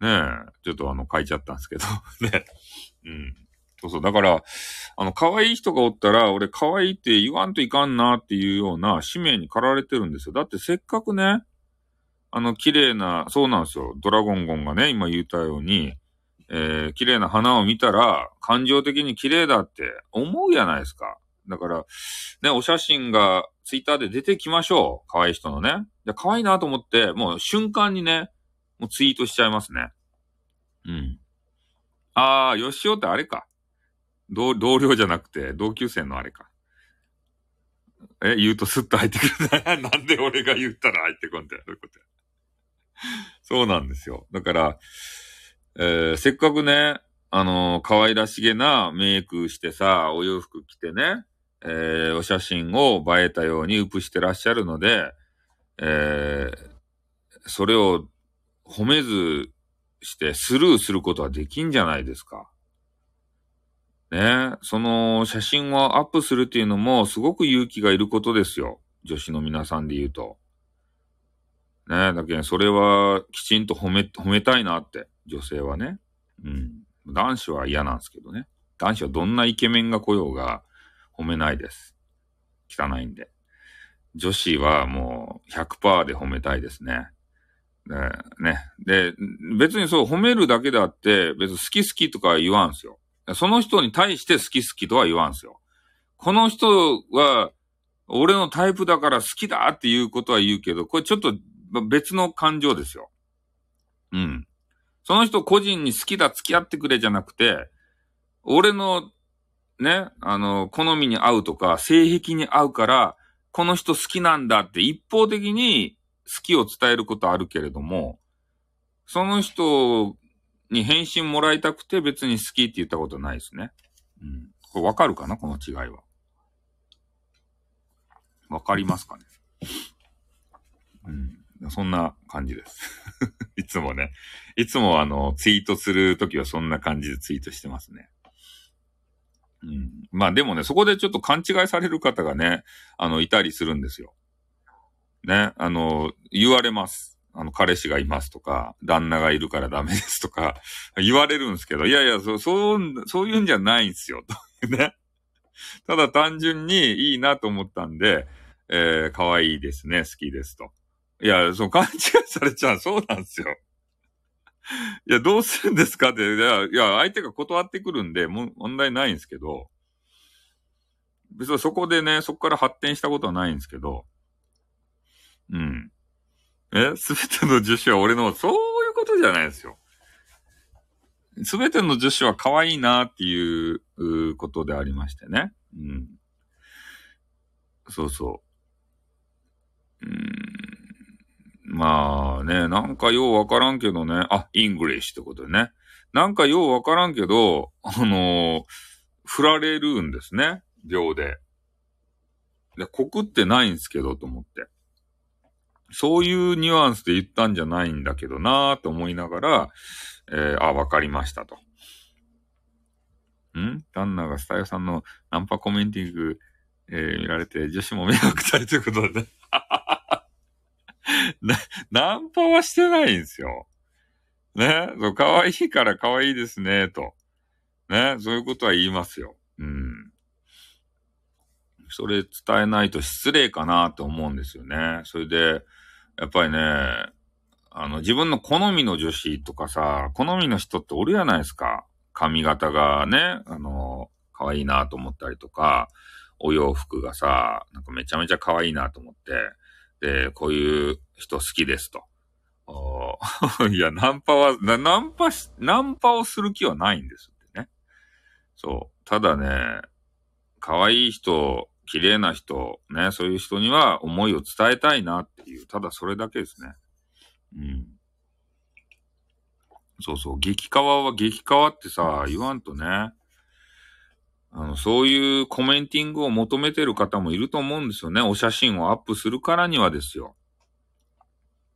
ねえ、ちょっとあの、書いちゃったんですけど。ね。うん。そうそう。だから、あの、可愛い人がおったら、俺可愛いって言わんといかんなっていうような使命に駆られてるんですよ。だってせっかくね、あの、綺麗な、そうなんですよ。ドラゴンゴンがね、今言ったように、えー、綺麗な花を見たら、感情的に綺麗だって思うじゃないですか。だから、ね、お写真がツイッターで出てきましょう。可愛い人のね。で、可愛いなと思って、もう瞬間にね、もうツイートしちゃいますね。うん。あー、吉尾ってあれか。同、同僚じゃなくて、同級生のあれか。え、言うとスッと入ってくる。なんで俺が言ったら入ってこんだよ。どういうことや。そうなんですよ。だから、えー、せっかくね、あのー、可愛らしげなメイクしてさ、お洋服着てね、えー、お写真を映えたようにウプしてらっしゃるので、えー、それを褒めずしてスルーすることはできんじゃないですか。ね、その写真をアップするっていうのもすごく勇気がいることですよ。女子の皆さんで言うと。ね、だけどそれはきちんと褒め、褒めたいなって、女性はね。うん。男子は嫌なんですけどね。男子はどんなイケメンが来ようが褒めないです。汚いんで。女子はもう100%で褒めたいですね。ね。で、別にそう褒めるだけであって、別に好き好きとか言わんすよ。その人に対して好き好きとは言わんすよ。この人は、俺のタイプだから好きだっていうことは言うけど、これちょっと別の感情ですよ。うん。その人個人に好きだ、付き合ってくれじゃなくて、俺の、ね、あの、好みに合うとか、性癖に合うから、この人好きなんだって一方的に好きを伝えることあるけれども、その人に返信もらいたくて別に好きって言ったことないですね。うん。これわかるかな？この違いは。わかりますかね？うん。そんな感じです いつもね。いつもあの、ツイートするときはそんな感じでツイートしてますね。うん。まあでもね、そこでちょっと勘違いされる方がね、あの、いたりするんですよ。ね、あの、言われます。あの、彼氏がいますとか、旦那がいるからダメですとか、言われるんですけど、いやいや、そう、そう、そういうんじゃないんですよ、とね。ただ単純にいいなと思ったんで、えー、可愛いですね、好きですと。いや、そう、勘違いされちゃう、そうなんですよ。いや、どうするんですかって、いや、いや相手が断ってくるんで、も問題ないんですけど、別にそこでね、そこから発展したことはないんですけど、うん。えすべての女子は俺の、そういうことじゃないですよ。すべての女子は可愛いなっていうことでありましてね。うん。そうそう。うん。まあね、なんかようわからんけどね。あ、イングリッシュってことでね。なんかようわからんけど、あのー、振られるんですね。秒で。で、告ってないんですけど、と思って。そういうニュアンスで言ったんじゃないんだけどなぁと思いながら、えー、あ、わかりましたと。ん？旦那がスタイルさんのナンパコメンティング、えー、見られて、女子も迷惑されということでね。な、ナンパはしてないんですよ。ね？そう、可愛いから可愛いですね、と。ね？そういうことは言いますよ。うん。それ伝えないと失礼かなと思うんですよね。それで、やっぱりね、あの、自分の好みの女子とかさ、好みの人っておるやないですか。髪型がね、あの、可愛いなと思ったりとか、お洋服がさ、なんかめちゃめちゃ可愛いなと思って、で、こういう人好きですと。いや、ナンパは、ナンパし、ナンパをする気はないんですってね。そう。ただね、可愛い人、綺麗な人、ね、そういう人には思いを伝えたいなっていう、ただそれだけですね。うん。そうそう、激川は激川ってさ、言わんとね、あの、そういうコメンティングを求めてる方もいると思うんですよね。お写真をアップするからにはですよ。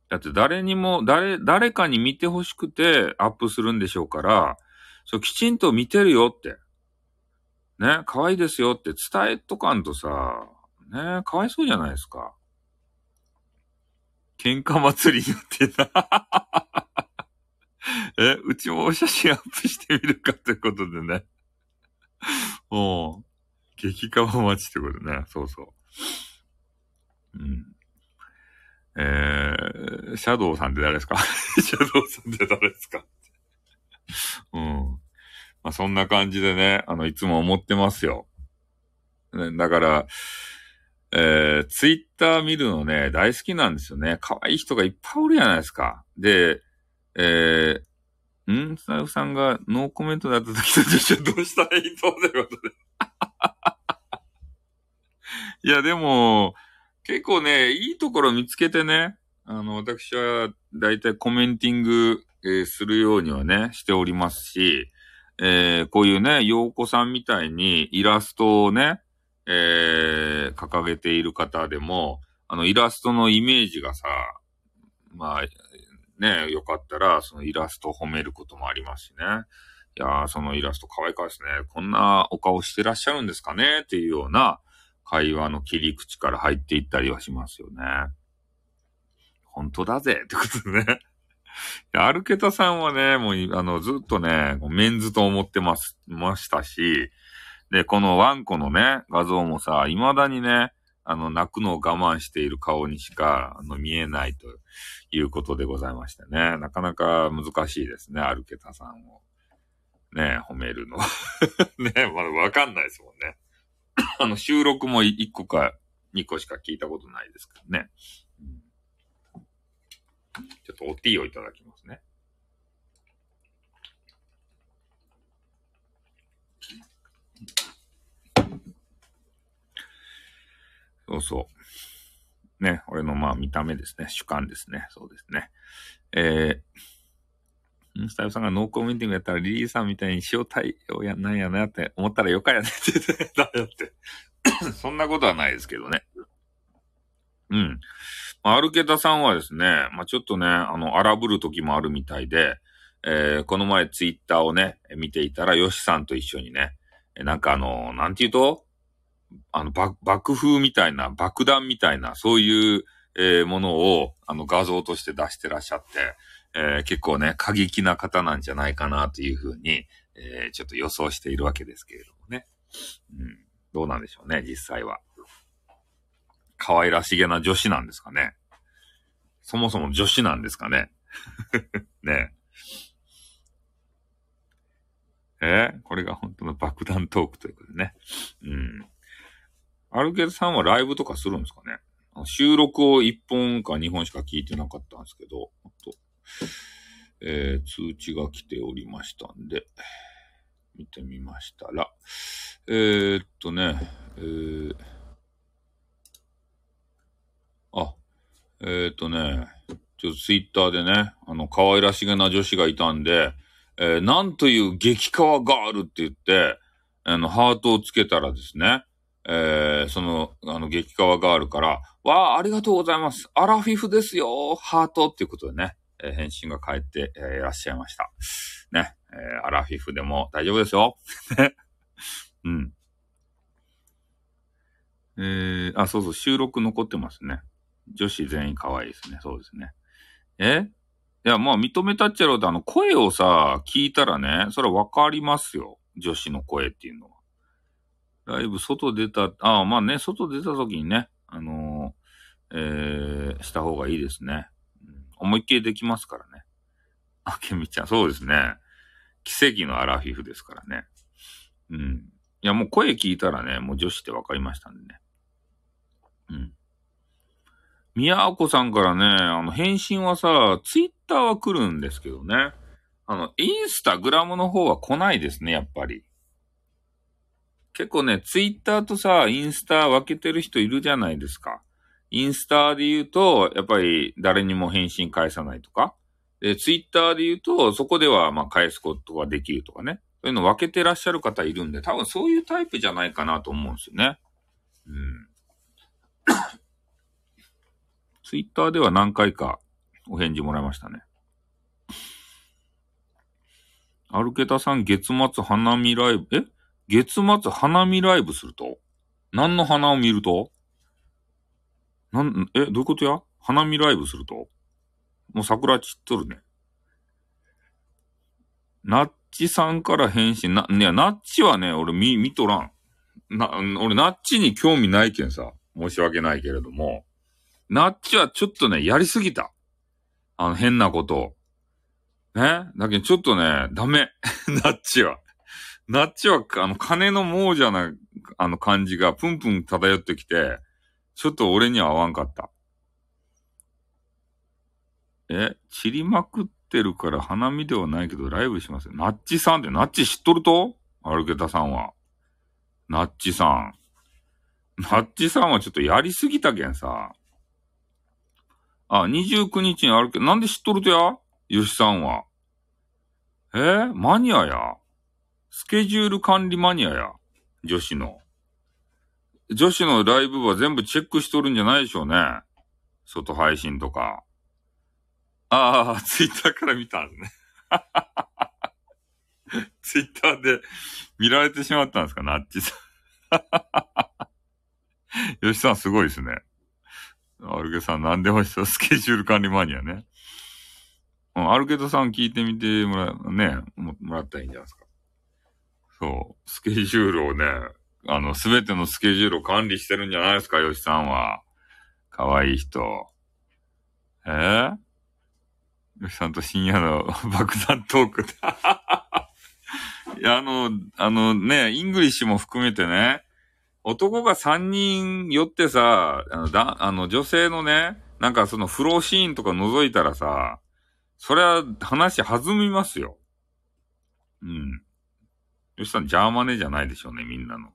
だって誰にも、誰、誰かに見てほしくてアップするんでしょうから、そう、きちんと見てるよって。ね、可愛いですよって伝えとかんとさ、ね、かわいそうじゃないですか。喧嘩祭りによってな。え、うちもお写真アップしてみるかってことでね。もう、激カワ待ちってことね。そうそう。うん。えー、シャドウさんって誰ですか？シャドウさんって誰ですか？うん。まあ、そんな感じでね、あの、いつも思ってますよ。ねだから、えー、ツイッター見るのね、大好きなんですよね。可愛い人がいっぱいおるじゃないですか。で、えー、ん？スタイフさんがノーコメントだった時と女子はどうしたらいいということで。いや、でも、結構ね、いいところ見つけてね、あの、私はだいたいコメンティング、えー、するようにはね、しておりますし、えー、こういうね、洋子さんみたいにイラストをね、えー、掲げている方でも、あの、イラストのイメージがさ、まあ、ね、よかったら、そのイラストを褒めることもありますしね。いやー、そのイラスト可愛いかったですね。こんなお顔してらっしゃるんですかね？っていうような会話の切り口から入っていったりはしますよね。本当だぜってことでねでね。アルケタさんはね、もう、あの、ずっとね、メンズと思ってます、ましたし、で、このワンコのね、画像もさ、未だにね、あの、泣くのを我慢している顔にしか、あの、見えないということでございましてね。なかなか難しいですね、アルケタさんを。ね、褒めるの。ね、まだわかんないですもんね。あの、収録も1個か2個しか聞いたことないですけどね。ちょっとおティーをいただきますね。そうそう。ね、俺のまあ見た目ですね。主観ですね。そうですね。えー、スタイルさんがノーコメンティングやったらリリーさんみたいに塩対応やなんやなって思ったらよかやねって言って、だよって。そんなことはないですけどね。うん。アルケタさんはですね、まあ、ちょっとね、あの、荒ぶる時もあるみたいで、えー、この前ツイッターをね、見ていたら、ヨシさんと一緒にね、なんかあの、なんて言うとあの、爆風みたいな、爆弾みたいな、そういう、えー、ものを、あの、画像として出してらっしゃって、えー、結構ね、過激な方なんじゃないかなというふうに、えー、ちょっと予想しているわけですけれどもね。うん。どうなんでしょうね、実際は。可愛らしげな女子なんですかね。そもそも女子なんですかね。ねえ。えこれが本当の爆弾トークということでね。うん。アルケドさんはライブとかするんですかね収録を1本か2本しか聞いてなかったんですけど、とえー、通知が来ておりましたんで、見てみましたら、えー、っとね、えー、あ、えー、っとね、ちょっとツイッターでね、あの、可愛らしげな女子がいたんで、えー、なんという激川ガールって言って、あの、ハートをつけたらですね、えー、その、あの、激川ガールから、わあ、ありがとうございます。アラフィフですよハートっていうことでね、えー、返信が返って、えー、いらっしゃいました。ね、えー、アラフィフでも大丈夫ですよ。うん。えー、あ、そうそう、収録残ってますね。女子全員可愛いですね。そうですね。え？いや、まあ、認めたっちゃろうと、あの、声をさ、聞いたらね、それはわかりますよ。女子の声っていうのは。ライブ外出た、ああ、まあね、外出た時にね、あのー、えー、した方がいいですね。うん、思いっきりできますからね。あけみちゃん、そうですね。奇跡のアラフィフですからね。うん。いや、もう声聞いたらね、もう女子って分かりましたんでね。うん。宮子さんからね、あの、返信はさ、ツイッターは来るんですけどね。あの、インスタグラムの方は来ないですね、やっぱり。結構ね、ツイッターとさ、インスタ分けてる人いるじゃないですか。インスタで言うと、やっぱり誰にも返信返さないとか。で、ツイッターで言うと、そこではまあ返すことができるとかね。そういうの分けてらっしゃる方いるんで、多分そういうタイプじゃないかなと思うんですよね。うん。ツイッターでは何回かお返事もらいましたね。アルケタさん月末花見ライブ、え？月末花見ライブすると？何の花を見ると？なん、え、どういうことや？花見ライブすると？もう桜散っとるね。ナッチさんから返信、な、いや、ナッチはね、俺見、見とらん。な、俺ナッチに興味ないけんさ。申し訳ないけれども。ナッチはちょっとね、やりすぎた。あの、変なことを。ね？だけどちょっとね、ダメ。ナッチは。ナッチは、あの、金の亡者な、あの感じがプンプン漂ってきて、ちょっと俺には合わんかった。え、散りまくってるから花見ではないけどライブしますよ。ナッチさんってナッチ知っとると？アルケタさんは。ナッチさん。ナッチさんはちょっとやりすぎたけんさ。あ、29日にあるけど、なんで知っとるとや？ヨシさんは。え？ー、マニアや。スケジュール管理マニアや。女子の。女子のライブは全部チェックしとるんじゃないでしょうね。外配信とか。ああ、ツイッターから見たんですね。ツイッターで見られてしまったんですか、ナッチさん。吉さんすごいですね。アルゲさん何でもしそう、スケジュール管理マニアね。うんアルゲドさん聞いてみてもら、ね、もらったらいいんじゃないですか。そう。スケジュールをね、あの、すべてのスケジュールを管理してるんじゃないですか、吉さんは。かわいい人。えー、吉さんと深夜の爆弾トーク。いや、あの、あのね、イングリッシュも含めてね、男が3人寄ってさ、あの、だ、あの、女性のね、なんかその風呂シーンとか覗いたらさ、それは話弾みますよ。うん。吉さん、ジャーマネじゃないでしょうね、みんなの。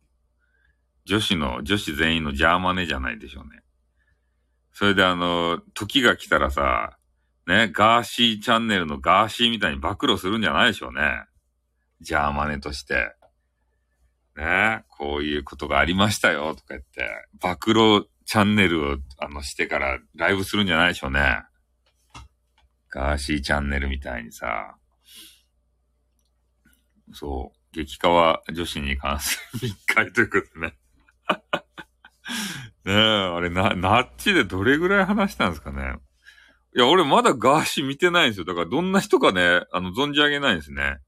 女子の、女子全員のジャーマネじゃないでしょうね。それであの、時が来たらさ、ね、ガーシーチャンネルのガーシーみたいに暴露するんじゃないでしょうね。ジャーマネとして。ね、こういうことがありましたよ、とか言って、暴露チャンネルを、あの、してからライブするんじゃないでしょうね。ガーシーチャンネルみたいにさ、そう、激化は女子に関する密会ということね。ねえ、あれな、ナッチでどれぐらい話したんですかね。いや、俺まだガーシー見てないんですよ。だからどんな人かね、あの、存じ上げないんですね。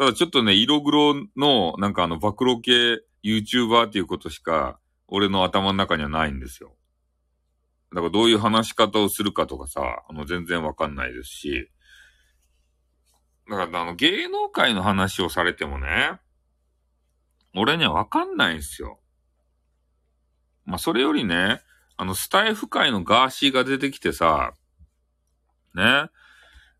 ただちょっとね、色黒の、なんかあの、暴露系 YouTuber っていうことしか、俺の頭の中にはないんですよ。だからどういう話し方をするかとかさ、あの、全然わかんないですし。だからあの、芸能界の話をされてもね、俺にはわかんないんですよ。まあ、それよりね、あの、スタイフ界のガーシーが出てきてさ、ね、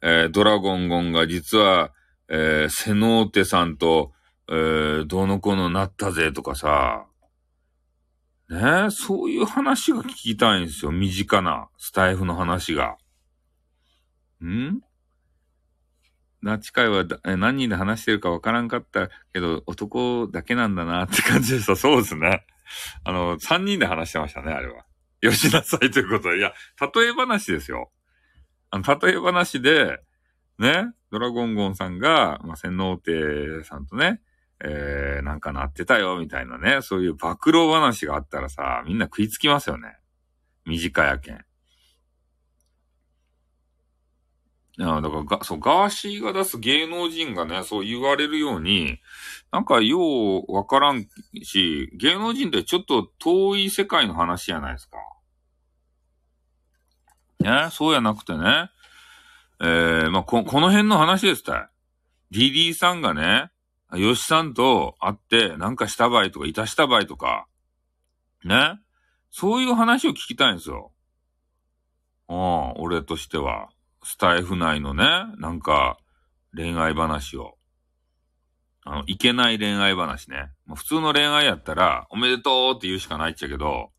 えー、ドラゴンゴンが実は、えー、セノーテさんと、えー、どの子のなったぜとかさ、ねそういう話が聞きたいんですよ。身近なスタイフの話が。ん？ナチ会は何人で話してるかわからんかったけど、男だけなんだなって感じでした。そうですね。あの、三人で話してましたね、あれは。よしなさいということで。いや、例え話ですよ。あの、例え話で、ね、ドラゴンゴンさんが、まあ、洗脳亭さんとね、えー、なんかなってたよ、みたいなね、そういう暴露話があったらさ、みんな食いつきますよね。短いやけん。いや、だからが、そう、ガーシーが出す芸能人がね、そう言われるように、なんかようわからんし、芸能人ってちょっと遠い世界の話じゃないですか。ね、そうやなくてね、えー、まあ、こ、この辺の話ですたい。DD さんがね、吉さんと会って、なんかした場合とか、いたした場合とか、ね。そういう話を聞きたいんですよ。うん、俺としては。スタイフ内のね、なんか、恋愛話を。あの、いけない恋愛話ね。ま、普通の恋愛やったら、おめでとうって言うしかないっちゃけど、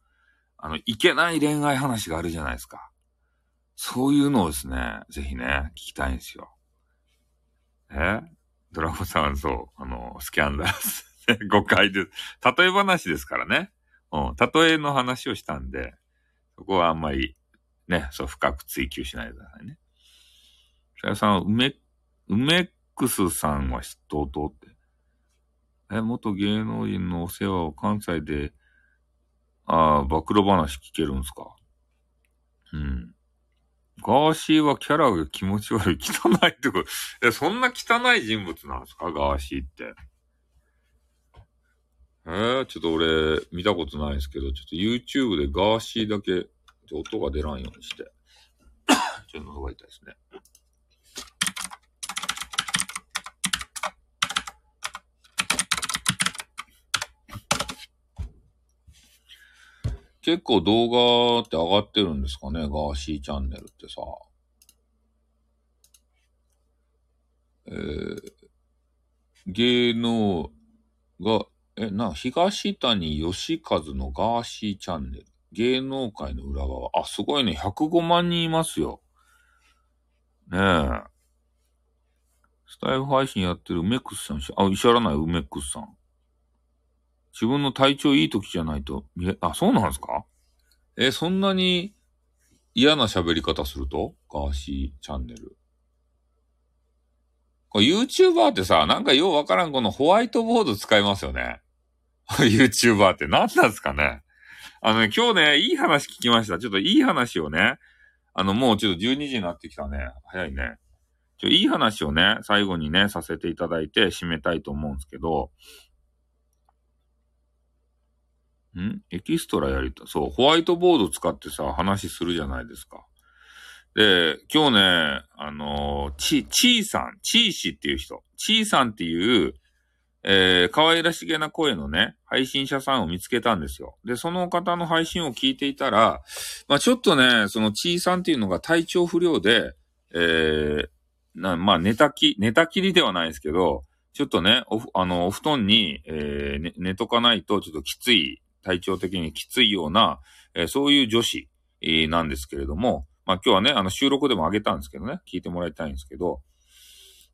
あの、いけない恋愛話があるじゃないですか。そういうのをですね、ぜひね、聞きたいんですよ。え？ドラゴンさんそう、あの、スキャンダルス。誤解です。例え話ですからね。うん、例えの話をしたんで、そこはあんまり、ね、そう深く追求しないでくださいね。さやさん、梅、梅ックスさんは知っとうって。え、元芸能人のお世話を関西で、ああ、暴露話聞けるんすか？うん。ガーシーはキャラが気持ち悪い、汚いってこと。え、そんな汚い人物なんですか？ガーシーって。えー、ちょっと俺、見たことないですけど、ちょっと YouTube でガーシーだけ、音が出らんようにして。ちょっと喉が痛いですね。結構動画って上がってるんですかね？ガーシーチャンネルってさ。えー、芸能が、え、な、東谷義和のガーシーチャンネル。芸能界の裏側。あ、すごいね。105万人いますよ。ねえ。スタイフ配信やってる梅クスさん、あ、いしゃらない梅クスさん。自分の体調いい時じゃないと見れ、あ、そうなんですか？え、そんなに嫌な喋り方すると？ガーシーチャンネル。YouTuber ってさ、なんかようわからんこのホワイトボード使いますよね。YouTuber って何なんですかね？あのね、今日ね、いい話聞きました。ちょっといい話をね、あの、もうちょっと12時になってきたね。早いね。ちょ、いい話をね、最後にね、させていただいて締めたいと思うんですけど、ん？エキストラやりた。そう、ホワイトボード使ってさ、話するじゃないですか。で、今日ね、あのー、ち、ちーさん、ちー氏っていう人、ちーさんっていう、えー、可愛らしげな声のね、配信者さんを見つけたんですよ。で、その方の配信を聞いていたら、まあちょっとね、そのちいさんっていうのが体調不良で、えー、なまあ寝たき、寝たきりではないですけど、ちょっとね、お、あの、お布団に、えー、寝、寝とかないとちょっときつい、体調的にきついような、えー、そういう女子、えー、なんですけれども、まあ今日はね、あの収録でもあげたんですけどね、聞いてもらいたいんですけど、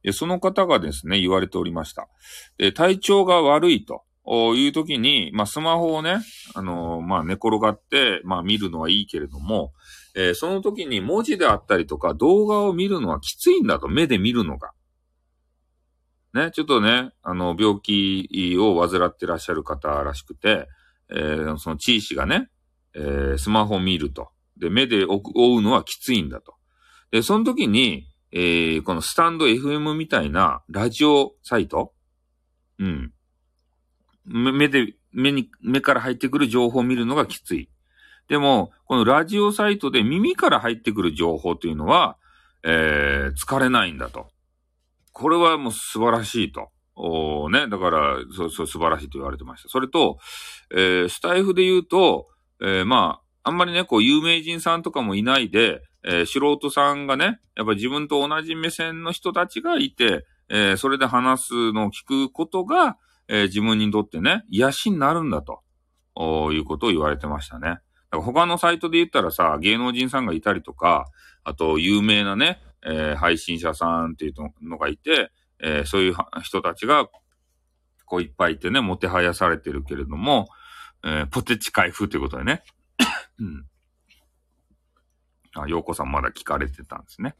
で、その方がですね、言われておりました。で、体調が悪いという時に、まあ、スマホをね、あのー、まあ、寝転がって、まあ、見るのはいいけれども、えー、その時に文字であったりとか動画を見るのはきついんだと、目で見るのが。ね、ちょっとね、あの、病気を患ってらっしゃる方らしくて、えー、その地位がね、えー、スマホを見ると。で、目で追うのはきついんだと。で、その時に、えー、このスタンド FM みたいなラジオサイトうん。目で、目に、目から入ってくる情報を見るのがきつい。でも、このラジオサイトで耳から入ってくる情報というのは、えー、疲れないんだと。これはもう素晴らしいと。おね。だから、そう、そう、素晴らしいと言われてました。それと、えー、スタイフで言うと、えー、まあ、あんまりね、こう、有名人さんとかもいないで、えー、素人さんがね、やっぱ自分と同じ目線の人たちがいて、えー、それで話すのを聞くことが、えー、自分にとってね、癒しになるんだと、おいうことを言われてましたね。だから他のサイトで言ったらさ、芸能人さんがいたりとか、あと有名なね、えー、配信者さんっていうのがいて、えー、そういう人たちが、こういっぱいいてね、もてはやされてるけれども、えー、ポテチ開封ということでね。うんあ、洋子さんまだ聞かれてたんですね。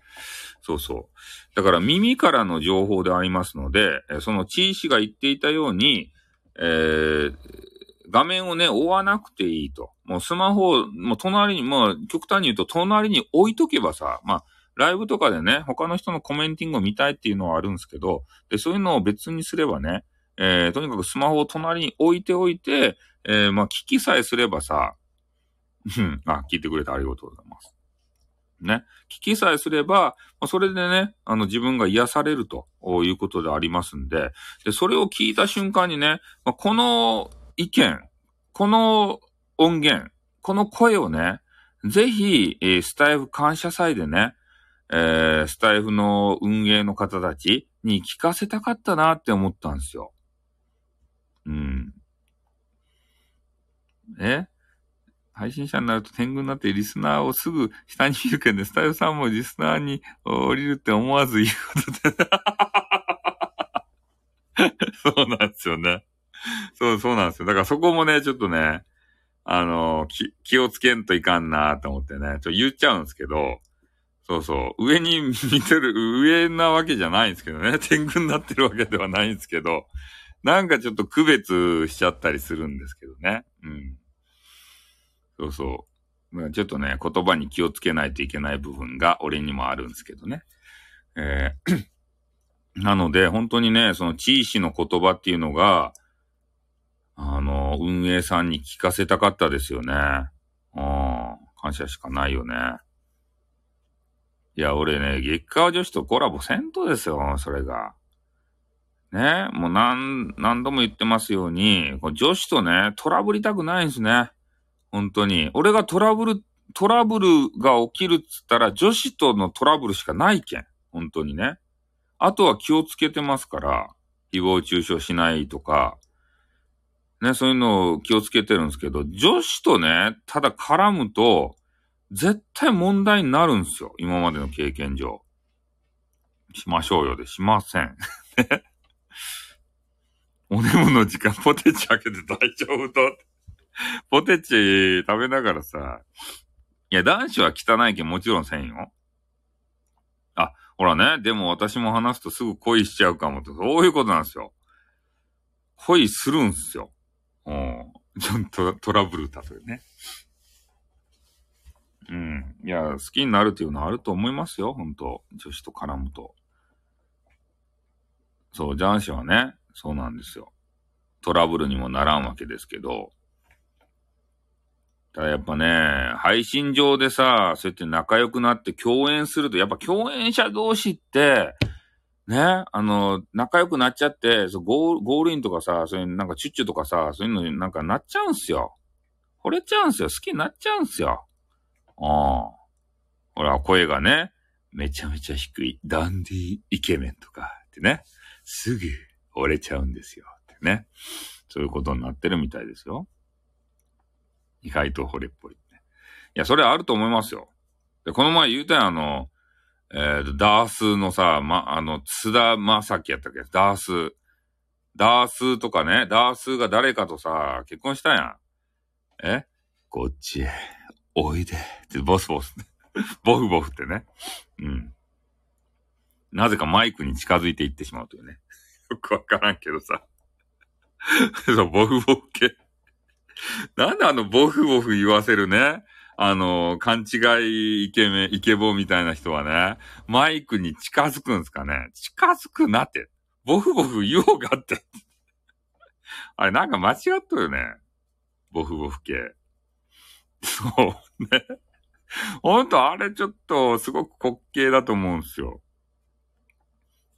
そうそう。だから耳からの情報でありますので、その地位氏が言っていたように、えー、画面をね、追わなくていいと。もうスマホを、もう隣に、もう極端に言うと隣に置いとけばさ、まあ、ライブとかでね、他の人のコメンティングを見たいっていうのはあるんですけど、で、そういうのを別にすればね、えー、とにかくスマホを隣に置いておいて、えー、まあ、聞きさえすればさ、うん、あ、聞いてくれてありがとうございます。ね。聞きさえすればま、それでね、あの自分が癒されるということでありますんで、で、それを聞いた瞬間にね、まこの意見、この音源、この声をね、ぜひ、えスタイフ感謝祭でね、えー、スタイフの運営の方たちに聞かせたかったなって思ったんですよ。うん。え？配信者になると天狗になってリスナーをすぐ下に見るけどね、スタイルさんもリスナーに降りるって思わず言うことで そうなんですよね。そう、そうなんですよ。だからそこもね、ちょっとね、あの、気、気をつけんといかんなと思ってね、ちょっと言っちゃうんですけど、そうそう、上に 見てる、上なわけじゃないんですけどね、天狗になってるわけではないんですけど、なんかちょっと区別しちゃったりするんですけどね。うん。そうそう。ちょっとね、言葉に気をつけないといけない部分が俺にもあるんですけどね。えー なので、本当にね、その地位の言葉っていうのが、あの、運営さんに聞かせたかったですよね。うん。感謝しかないよね。いや、俺ね、月下女子とコラボせんとですよ、それが。ね、もう何、何度も言ってますように、女子とね、トラブりたくないんですね。本当に。俺がトラブル、トラブルが起きるっつったら女子とのトラブルしかないけん。本当にね。あとは気をつけてますから、誹謗中傷しないとか、ね、そういうのを気をつけてるんですけど、女子とね、ただ絡むと、絶対問題になるんすよ。今までの経験上。しましょうよで、しません。お眠の時間ポテチ開けて大丈夫と。ポテチ食べながらさ、いや、男子は汚いけんもちろんせんよ。あ、ほらね、でも私も話すとすぐ恋しちゃうかもって、そういうことなんですよ。恋するんすよ。うん。ちょっとトラブルだとね。うん。いや、好きになるっていうのはあると思いますよ、本当女子と絡むと。そう、男子はね、そうなんですよ。トラブルにもならんわけですけど、ただやっぱね、配信上でさ、そうやって仲良くなって共演すると、やっぱ共演者同士って、ね、あの、仲良くなっちゃって、そうゴール、ゴールインとかさ、そういうなんかチュッチュとかさ、そういうのになんかなっちゃうんすよ。惚れちゃうんすよ。好きになっちゃうんすよ。うん。ほら、声がね、めちゃめちゃ低い、ダンディイケメンとかってね、すぐ惚れちゃうんですよ。ってね。そういうことになってるみたいですよ。意外と惚れっぽい、ね。いや、それあると思いますよ。で、この前言うたやん、あの、えっー、ダースのさ、ま、あの、津田正樹やったっけ？ダース。ダースとかね、ダースが誰かとさ、結婚したやん。え？こっちへ、おいで。ってボスボス。ボフボフってね。うん。なぜかマイクに近づいていってしまうというね。よくわからんけどさ。そう、ボフボフ系。なんであのボフボフ言わせるね。あの、勘違いイケメン、イケボみたいな人はね、マイクに近づくんですかね近づくなって。ボフボフ言おうがって。あれなんか間違っとるね。ボフボフ系。そうね。ほんとあれちょっとすごく滑稽だと思うんすよ。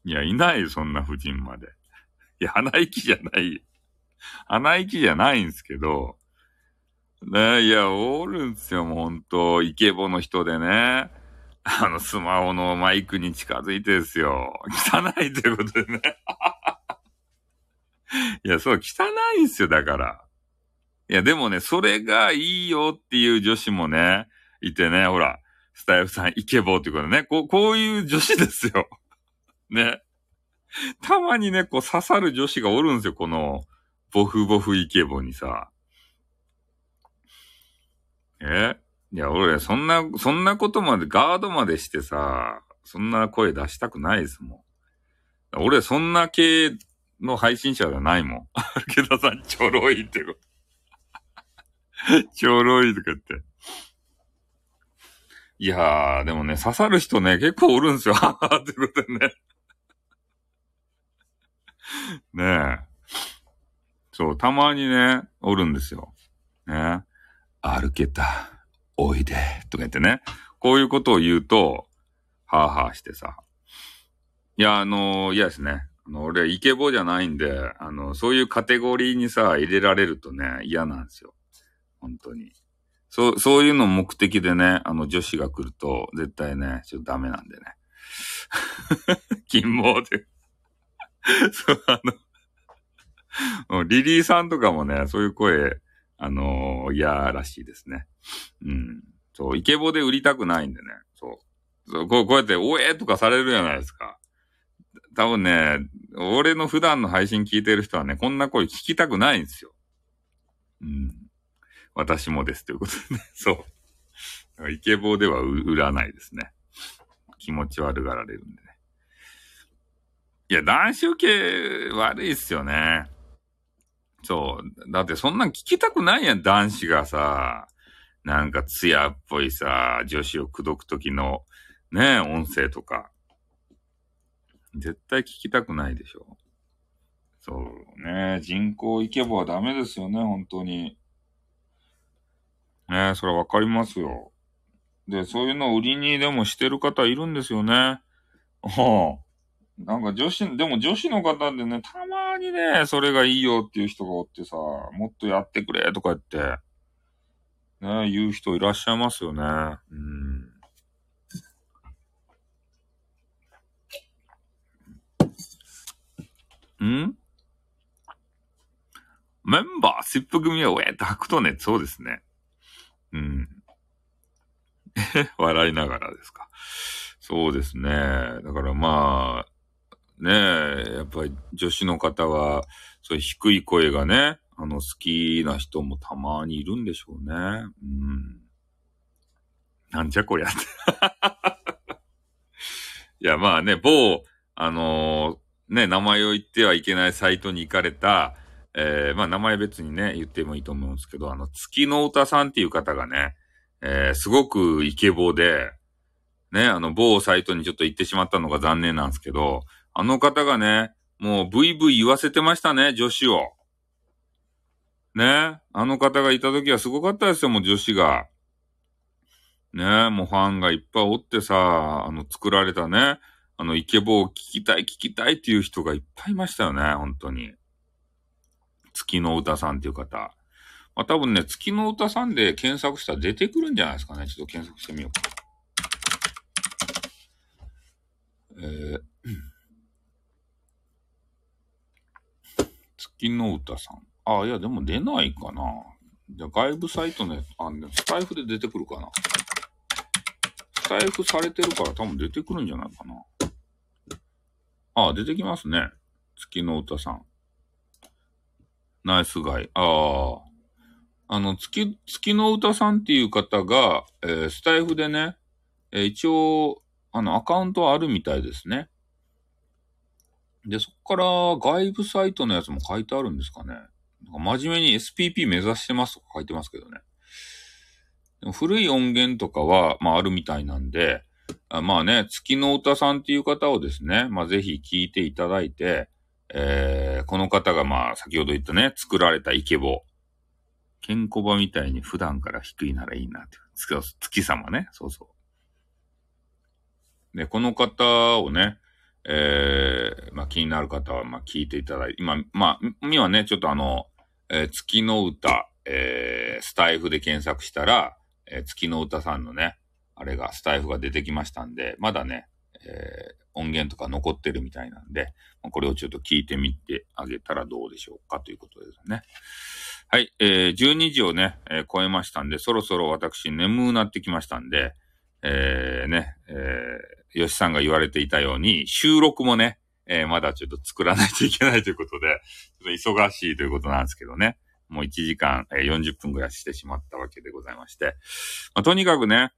いや、いないよ、そんな夫人まで。いや、鼻息じゃない。鼻息じゃないんすけど、ねいや、おるんすよ、もうほんと。イケボの人でね。あの、スマホのマイクに近づいてですよ。汚いということでね。いや、そう、汚いんすよ、だから。いや、でもね、それがいいよっていう女子もね、いてね、ほら、スタイフさんイケボーっていうことね。こう、こういう女子ですよ。ね。たまにね、こう刺さる女子がおるんですよ、この、ボフボフイケボにさ。え？いや、俺、そんな、そんなことまで、ガードまでしてさ、そんな声出したくないですもん。俺、そんな系の配信者じゃないもん。池田さん、ちょろいってこと。ちょろいとか言って。いやー、でもね、刺さる人ね、結構おるんですよ。は はってことでね。ねえ。そう、たまにね、おるんですよ。ね。歩けた、おいで、とか言ってね。こういうことを言うと、はぁはぁしてさ。いや、あのー、嫌ですね。あの、俺、イケボじゃないんで、あの、そういうカテゴリーにさ、入れられるとね、嫌なんですよ。本当に。そう、そういうの目的でね、あの、女子が来ると、絶対ね、ちょっとダメなんでね。金毛で そう、あの、リリーさんとかもね、そういう声、あのー、嫌らしいですね。うん。そう、イケボで売りたくないんでね。そう。そうこうこうやって、おえとかされるじゃないですか。多分ね、俺の普段の配信聞いてる人はね、こんな声聞きたくないんですよ。うん。私もですということでね。そう。イケボーでは売らないですね。気持ち悪がられるんでね。いや、男子受け悪いっすよね。そう。だってそんなん聞きたくないやん、男子がさ、なんか艶っぽいさ、女子を口説くときの、ね、音声とか。絶対聞きたくないでしょ。そうね、人口イケボはダメですよね、本当に。ねそれわかりますよ。で、そういうのを売りにでもしてる方いるんですよね。はあ。なんか女子、でも女子の方でね、たまにね、それがいいよっていう人がおってさ、もっとやってくれとか言って、ね、言う人いらっしゃいますよね。うん。ん？メンバー、スップ組はウェーって吐くとね、そうですね。うん。笑いながらですか。そうですね。だからまあ、ねえ、やっぱり女子の方は、そういう低い声がね、あの、好きな人もたまにいるんでしょうね。うん。なんじゃこりゃって。いや、まあね、某、あのー、ね、名前を言ってはいけないサイトに行かれた、えー、まあ名前別にね、言ってもいいと思うんですけど、あの、月の歌さんっていう方がね、えー、すごくイケボで、ね、あの、某サイトにちょっと行ってしまったのが残念なんですけど、あの方がね、もうブイブイ言わせてましたね、女子を。ね。あの方がいた時はすごかったですよ、もう女子が。ねもうファンがいっぱいおってさ、あの、作られたね、あの、イケボを聞きたい聞きたいっていう人がいっぱいいましたよね、本当に。月の歌さんっていう方。まあ多分ね、月の歌さんで検索したら出てくるんじゃないですかね。ちょっと検索してみようか。えー、月の歌さん。あ、いや、でも出ないかな。じゃ外部サイトね、あ、スタイフで出てくるかな。スタイフされてるから多分出てくるんじゃないかな。あ、出てきますね。月の歌さん。ナイスガイ。ああ。あの、月、月の歌さんっていう方が、えー、スタイフでね、えー、一応、あの、アカウントあるみたいですね。で、そこから外部サイトのやつも書いてあるんですかね。なんか真面目に SPP 目指してますとか書いてますけどね。古い音源とかは、まああるみたいなんで、あまあね、月の歌さんっていう方をですね、まあぜひ聞いていただいて、えー、この方がまあ先ほど言ったね、作られたイケボ。ケンコバみたいに普段から低いならいいなって。月様ね。そうそう。で、この方をね、えー、まあ気になる方は、まあ聞いていただいて、今、まあ、今ね、ちょっとあの、えー、月の歌、えー、スタイフで検索したら、えー、月の歌さんのね、あれが、スタイフが出てきましたんで、まだね、えー、音源とか残ってるみたいなんで、これをちょっと聞いてみてあげたらどうでしょうかということですね。はい、えー、12時をね、えー、超えましたんで、そろそろ私眠くなってきましたんで、えー、ね、えー、吉さんが言われていたように、収録もね、えー、まだちょっと作らないといけないということで、ちょっと忙しいということなんですけどね。もう1時間、えー、40分ぐらいしてしまったわけでございまして。まあ、とにかくね、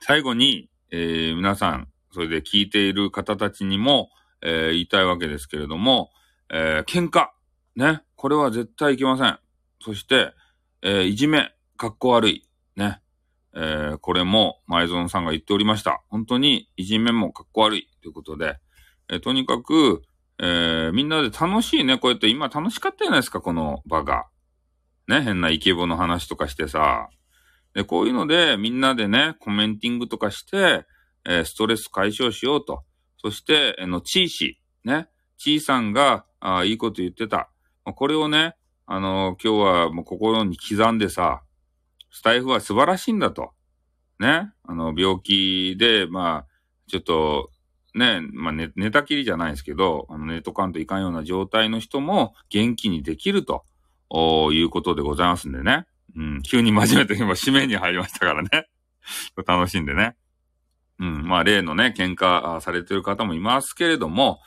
最後に、えー、皆さん、それで聞いている方たちにも、えー、言いたいわけですけれども、えー、喧嘩。ね。これは絶対いけません。そして、えー、いじめ。かっこ悪い。ね。えー、これも前園さんが言っておりました。本当にいじめもかっこ悪いということで、えー、とにかく、えー、みんなで楽しいね。こうやって今楽しかったじゃないですか、この場が。ね、変なイケボの話とかしてさ。で、こういうのでみんなでね、コメンティングとかして、え、ストレス解消しようと。そして、えの、チーシー、ね。チーさんが、あいいこと言ってた。これをね、あのー、今日はもう心に刻んでさ、スタイフは素晴らしいんだと。ね。あの、病気で、まあ、ちょっと、ね、まあ寝、寝たきりじゃないですけど、あの、寝とかんといかんような状態の人も元気にできると、いうことでございますんでね。うん、急に真面目と今、締めに入りましたからね。楽しんでね。うん、まあ、例のね、喧嘩されてる方もいますけれども、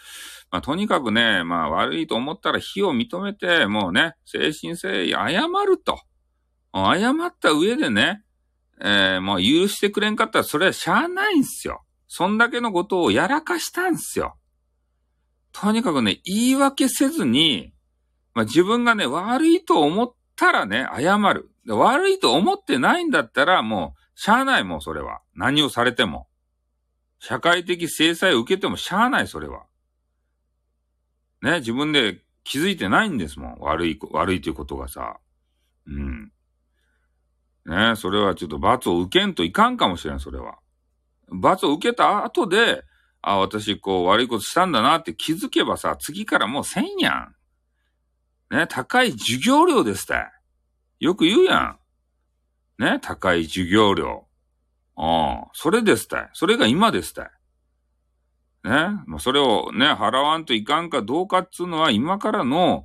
まあ、とにかくね、まあ、悪いと思ったら非を認めて、もうね、精神性謝ると。謝った上でね、えー、もう許してくれんかったらそれはしゃあないんすよ。そんだけのことをやらかしたんすよ。とにかくね、言い訳せずに、まあ、自分がね、悪いと思ったらね、謝る。悪いと思ってないんだったら、もう、しゃあないもん、それは。何をされても。社会的制裁を受けてもしゃあない、それは。ね、自分で気づいてないんですもん。悪い、悪いということがさ。うん。ね、それはちょっと罰を受けんといかんかもしれん、それは。罰を受けた後で、あ、私こう悪いことしたんだなって気づけばさ、次からもうせんやん。ね、高い授業料ですって。よく言うやん。ね、高い授業料。ああ、それですって。それが今ですって。ね、もうそれをね、払わんといかんかどうかっつうのは今からの、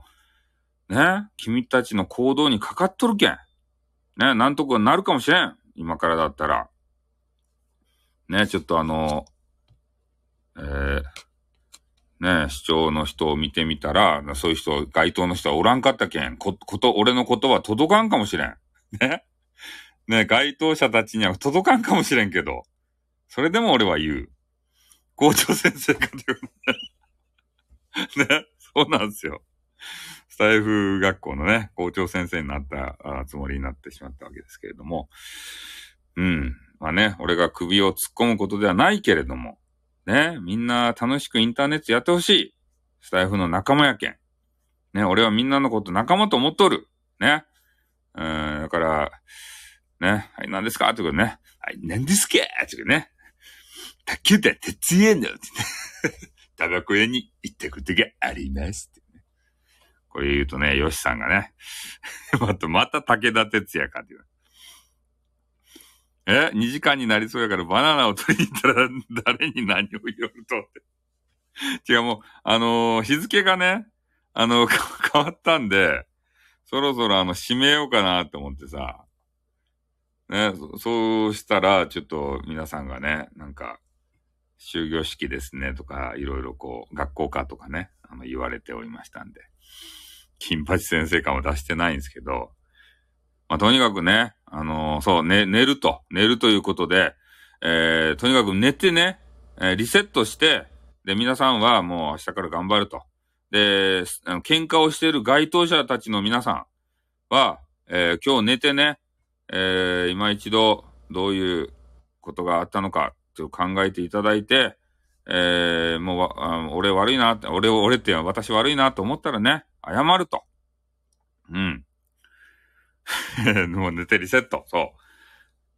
ね、君たちの行動にかかっとるけん。ね、なんとかなるかもしれん。今からだったら。ね、ちょっとあの、えー、ね、市長の人を見てみたら、そういう人、街頭の人はおらんかったけん、こ、こと、俺の言葉届かんかもしれん。ね？ね、該当者たちには届かんかもしれんけど、それでも俺は言う。校長先生かというね。ね、そうなんですよ。スタイフ学校のね、校長先生になったつもりになってしまったわけですけれども。うん。まあね、俺が首を突っ込むことではないけれども、ね、みんな楽しくインターネットやってほしい。スタイフの仲間やけん。ね、俺はみんなのこと仲間と思っとる。ね。うん、だから、ね、はい、何ですか？ってことね。はい、何ですかってことね。竹田哲也の、タバコ屋に行ったことがありますって、これ言うとね、ヨシさんがね、また、また武田哲也かっていう。え ?2 時間になりそうやからバナナを取りに行ったら誰に何を言うとって。違う、もう、あのー、日付がね、あのー、変わったんで、そろそろあの、閉めようかなって思ってさ。ね、そうしたら、ちょっと皆さんがね、なんか、終業式ですねとか、いろいろこう、学校かとかね、あの、言われておりましたんで。金八先生感を出してないんですけど、まあ、とにかくね、あのー、そう、ね、寝ると、寝るということで、えー、とにかく寝てね、えー、リセットして、で、皆さんはもう明日から頑張ると。で、あの喧嘩をしている該当者たちの皆さんは、えー、今日寝てね、えー、今一度どういうことがあったのかと考えていただいて、えー、もう、俺悪いなって、俺、俺って私悪いなと思ったらね、謝ると。うん。もう寝てリセット。そう。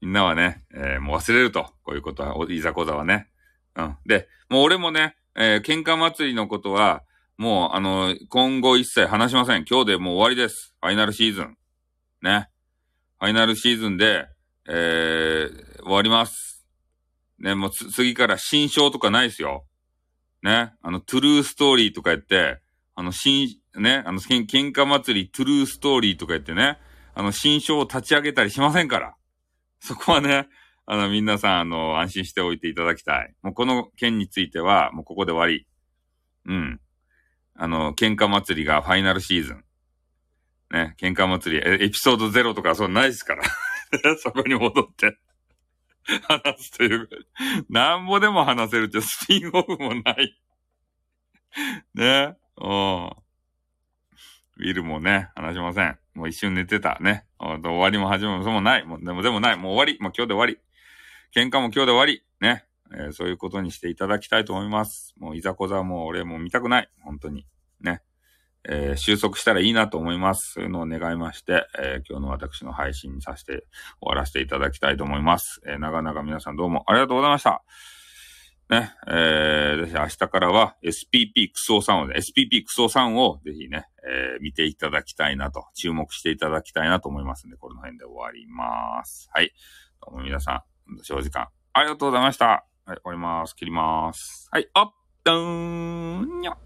みんなはね、えー、もう忘れると。こういうことは、いざこざはね。うん。で、もう俺もね、えー、喧嘩祭りのことは、もう、あの、今後一切話しません。今日でもう終わりです。ファイナルシーズン。ね。ファイナルシーズンで、えー、終わります。ね、もう次から新章とかないですよ。ね。あの、トゥルーストーリーとか言って、あの、新、ね、あの、喧嘩祭りトゥルーストーリーとか言ってね、あの、新章を立ち上げたりしませんから。そこはね、あの、皆さん、あの、安心しておいていただきたい。もうこの件については、もうここで終わり。うん。あの、喧嘩祭りがファイナルシーズン。ね、喧嘩祭り、エピソードゼロとかそうないですから。そこに戻って話すという。なんぼでも話せるってスピンオフもない。ね。うん。ウィルもね、話しません。もう一瞬寝てたね。終わりも始まる。そもない。もうでもでもない。もう終わり。もう今日で終わり。喧嘩も今日で終わり。ね。えー、そういうことにしていただきたいと思います。もういざこざもう俺も見たくない。本当に。ね。えー、収束したらいいなと思います。そういうのを願いまして、えー、今日の私の配信にさせて終わらせていただきたいと思います。えー、長々皆さんどうもありがとうございました。ね、えー、ぜひ明日からは SPP クソ3を、SPP クソ3をぜひね、えー、見ていただきたいなと、注目していただきたいなと思いますんで、この辺で終わります。はい。どうも皆さん、長時間ありがとうございました。はい、終わります。切ります。はい、あっ、どーんにゃ。